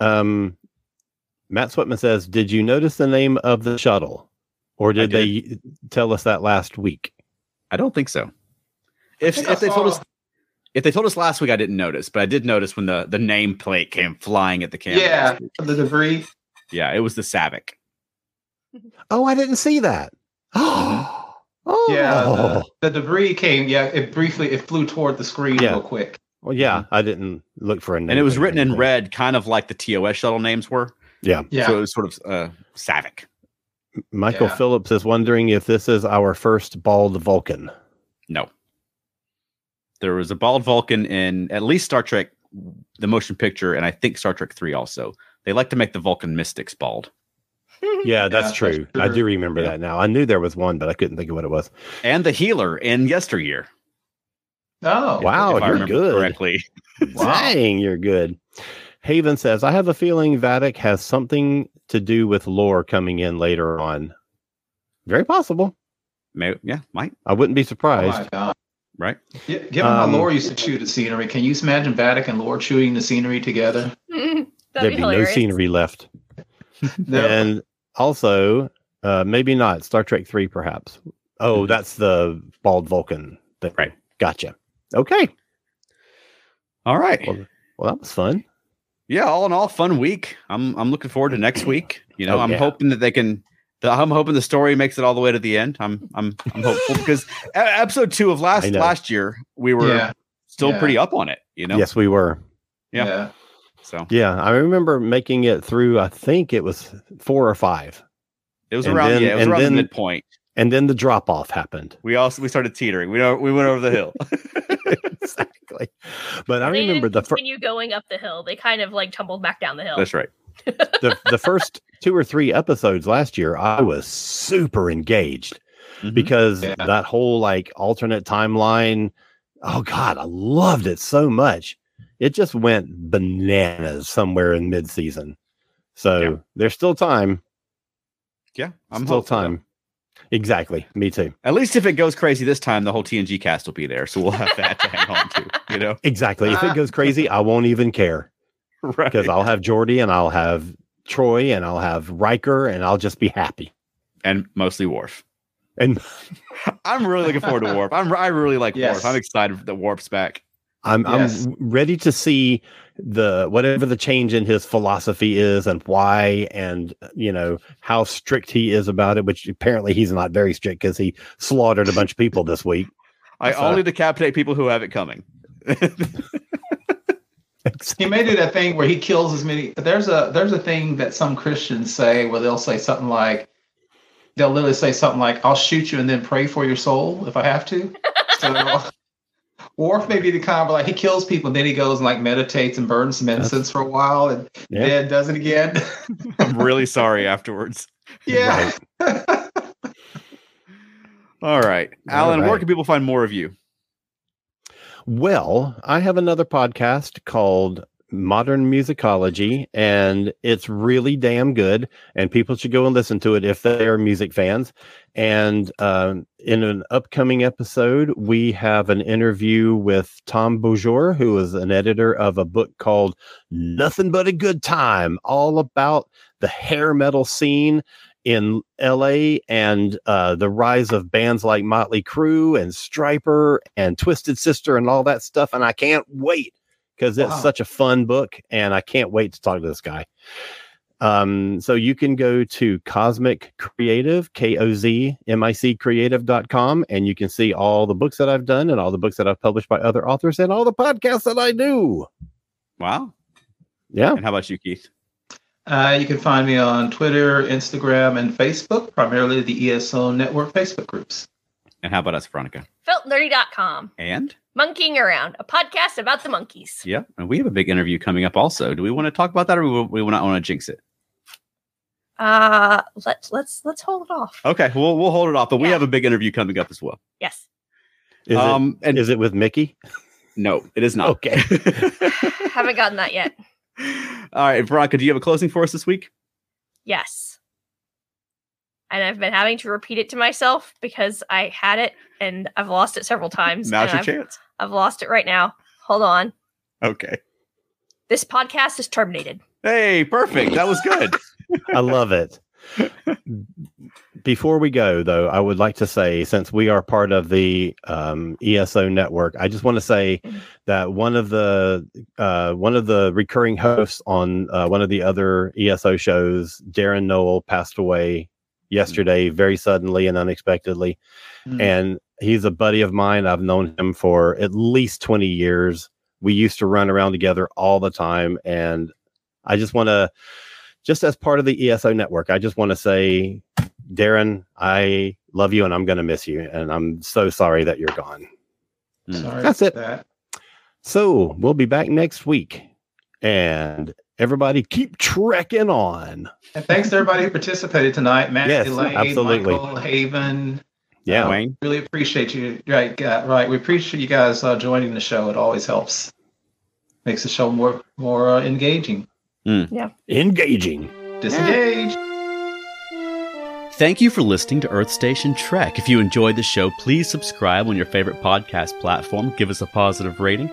Um Matt Switman says, "Did you notice the name of the shuttle, or did, they tell us that last week?"
I don't think so. If
think
if they told us, If they told us last week, I didn't notice, but I did notice when the the name plate came flying at the camera.
Yeah, the debris.
yeah, it was the Savic.
Oh, I didn't see that. oh,
Yeah, the, the debris came. Yeah, it briefly it flew toward the screen
Yeah.
real quick.
well, yeah. I didn't look for a name.
and it was written in red, kind of like the TOS shuttle names were.
Yeah.
Yeah,
So it was sort of uh, Savick.
Michael
Yeah.
Phillips is wondering if this is our first bald Vulcan.
No. There was a bald Vulcan in at least Star Trek, the motion picture, and I think Star Trek 3 also. They like to make the Vulcan mystics bald.
Yeah, that's
that's
true. I do remember
Yeah.
that now. I knew there was one, but I couldn't think of what it was.
And the healer in yesteryear.
Oh,
Wow,
if
you're good.
correctly.
Wow.
Dang, you're good. Haven says, I have a feeling Vadic has something to do with lore coming in later on. Very possible.
May, yeah, might,
I wouldn't be
Oh
surprised.
my god.
right?
Yeah, given
Um,
how Lore used to chew the scenery, can you imagine Vadic and Lore chewing the scenery together?
That'd
There'd
be
be no scenery left.
No.
And also, uh, maybe not Star Trek 3, perhaps. Oh,
Mhm.
that's the bald Vulcan. Thing.
Right.
Gotcha. Okay.
All right.
Well, well, that was fun.
Yeah, all in all, fun week. I'm I'm looking forward to next week. You know,
Oh,
I'm
yeah.
hoping that they can. The, I'm hoping the story makes it all the way to the end. I'm I'm I'm hopeful because episode two of last last year we were
yeah,
still
yeah.
pretty up on it. You know,
Yes, we were.
Yeah.
yeah.
so
Yeah, I remember making it through. I think it was four or five,
it was
And
around
then-
yeah, it was around
then-
the midpoint.
and then the drop off happened.
We also we started teetering. We know we went over the hill.
exactly. But I
They
remember
didn't
the fir-
continue going up the hill. They kind of like tumbled back down the hill.
That's right.
the the first two or three episodes last year. I was super engaged
Mhm.
because
Yeah.
that whole like alternate timeline. Oh God, I loved it so much. It just went bananas somewhere in mid season. So
Yeah.
there's still time.
Yeah, I'm
still
hopeful, though.
time. Exactly. Me too.
At least if it goes crazy this time, the whole TNG cast will be there, so we'll have that to hang on to. You know,
Exactly. If it goes crazy, I won't even care
right?
because I'll have Geordi and I'll have Troi and I'll have Riker and I'll just be happy.
and mostly Worf.
And
I'm really looking forward to Worf. I'm I really like
Yes.
Worf. I'm excited that Worf's back.
I'm
Yes.
I'm ready to see the whatever the change in his philosophy is and why and you know how strict he is about it which apparently he's not very strict because he slaughtered a bunch of people this week
I
So-
only decapitate people who have it coming.
He may do that thing where he kills as many. There's a there's a thing that some Christians say where they'll say something like, they'll literally say something like, "I'll shoot you and then pray for your soul if I have to." So, Worf may be the kind of like he kills people and then he goes and like meditates and burns some incense for a while and
Yeah.
then does it again.
I'm really sorry afterwards.
yeah.
All right, Alan,
All
where can people find more of you?
well i have another podcast called modern musicology and it's really damn good and people should go and listen to it if they are music fans and um, in an upcoming episode we have an interview with tom beaujour who is an editor of a book called nothing but a good time all about the hair metal scene in LA and uh, the rise of bands like Motley Crue and Stryper and Twisted Sister and all that stuff. And I can't wait because it's
Wow.
such a fun book and I can't wait to talk to this guy. Um, so you can go to Kozmic Creative, K O Z M I C creative.com, and you can see all the books that I've done and all the books that I've published by other authors and all the podcasts that I do.
Wow.
Yeah.
And how about you, Keith?
Uh, you can find me on Twitter, Instagram, and Facebook, primarily the ESO Network Facebook groups.
And how about us, Veronica?
Feltnerdy.com.
And
Monkeying Around, a podcast about the Monkees.
yeah, and we have a big interview coming up. Also, do we want to talk about that, or we, we not want to jinx it?
Uh let's let's let's hold it off.
Okay, we'll we'll hold it off. But we have a big interview coming up as well.
Yes.
Is,
um,
it,
and
is it with Mickey?
no, it is not.
Okay.
Haven't gotten that yet.
All right, Veronica, do you have a closing for us this week?
Yes. And I've been having to repeat it to myself because I had it and I've lost it several times.
Now's your
I've,
chance.
I've lost it right now. Hold on.
Okay.
This podcast is terminated.
Hey, perfect. That was good.
I love it. Before we go, though, I would like to say, since we are part of the um, ESO network, I just want to say that one of the uh, one of the recurring hosts on uh, one of the other ESO shows, Darren Noel, passed away yesterday, very suddenly and unexpectedly.
Mm.
And he's a buddy of mine. I've known him for at least twenty years. We used to run around together all the time, and I just want to just as part of the ESO network, I just want to say, Darren, I love you and I'm going to miss you. And I'm so sorry that you're gone.
Sorry
That's it.
That.
So we'll be back next week. And everybody keep trekking on.
And thanks to everybody who participated tonight. Matt,
Yes,
Elaine,
absolutely.
Michael, Haven.
Yeah.
Uh,
Wayne.
Really appreciate you. Right, uh, right. We appreciate you guys uh, joining the show. It always helps. Makes the show more more uh, engaging. Yeah.
Engaging.
Disengage.
Thank you for listening to Earth Station Trek. If you enjoyed the show, please subscribe on your favorite podcast platform. Give us a positive rating.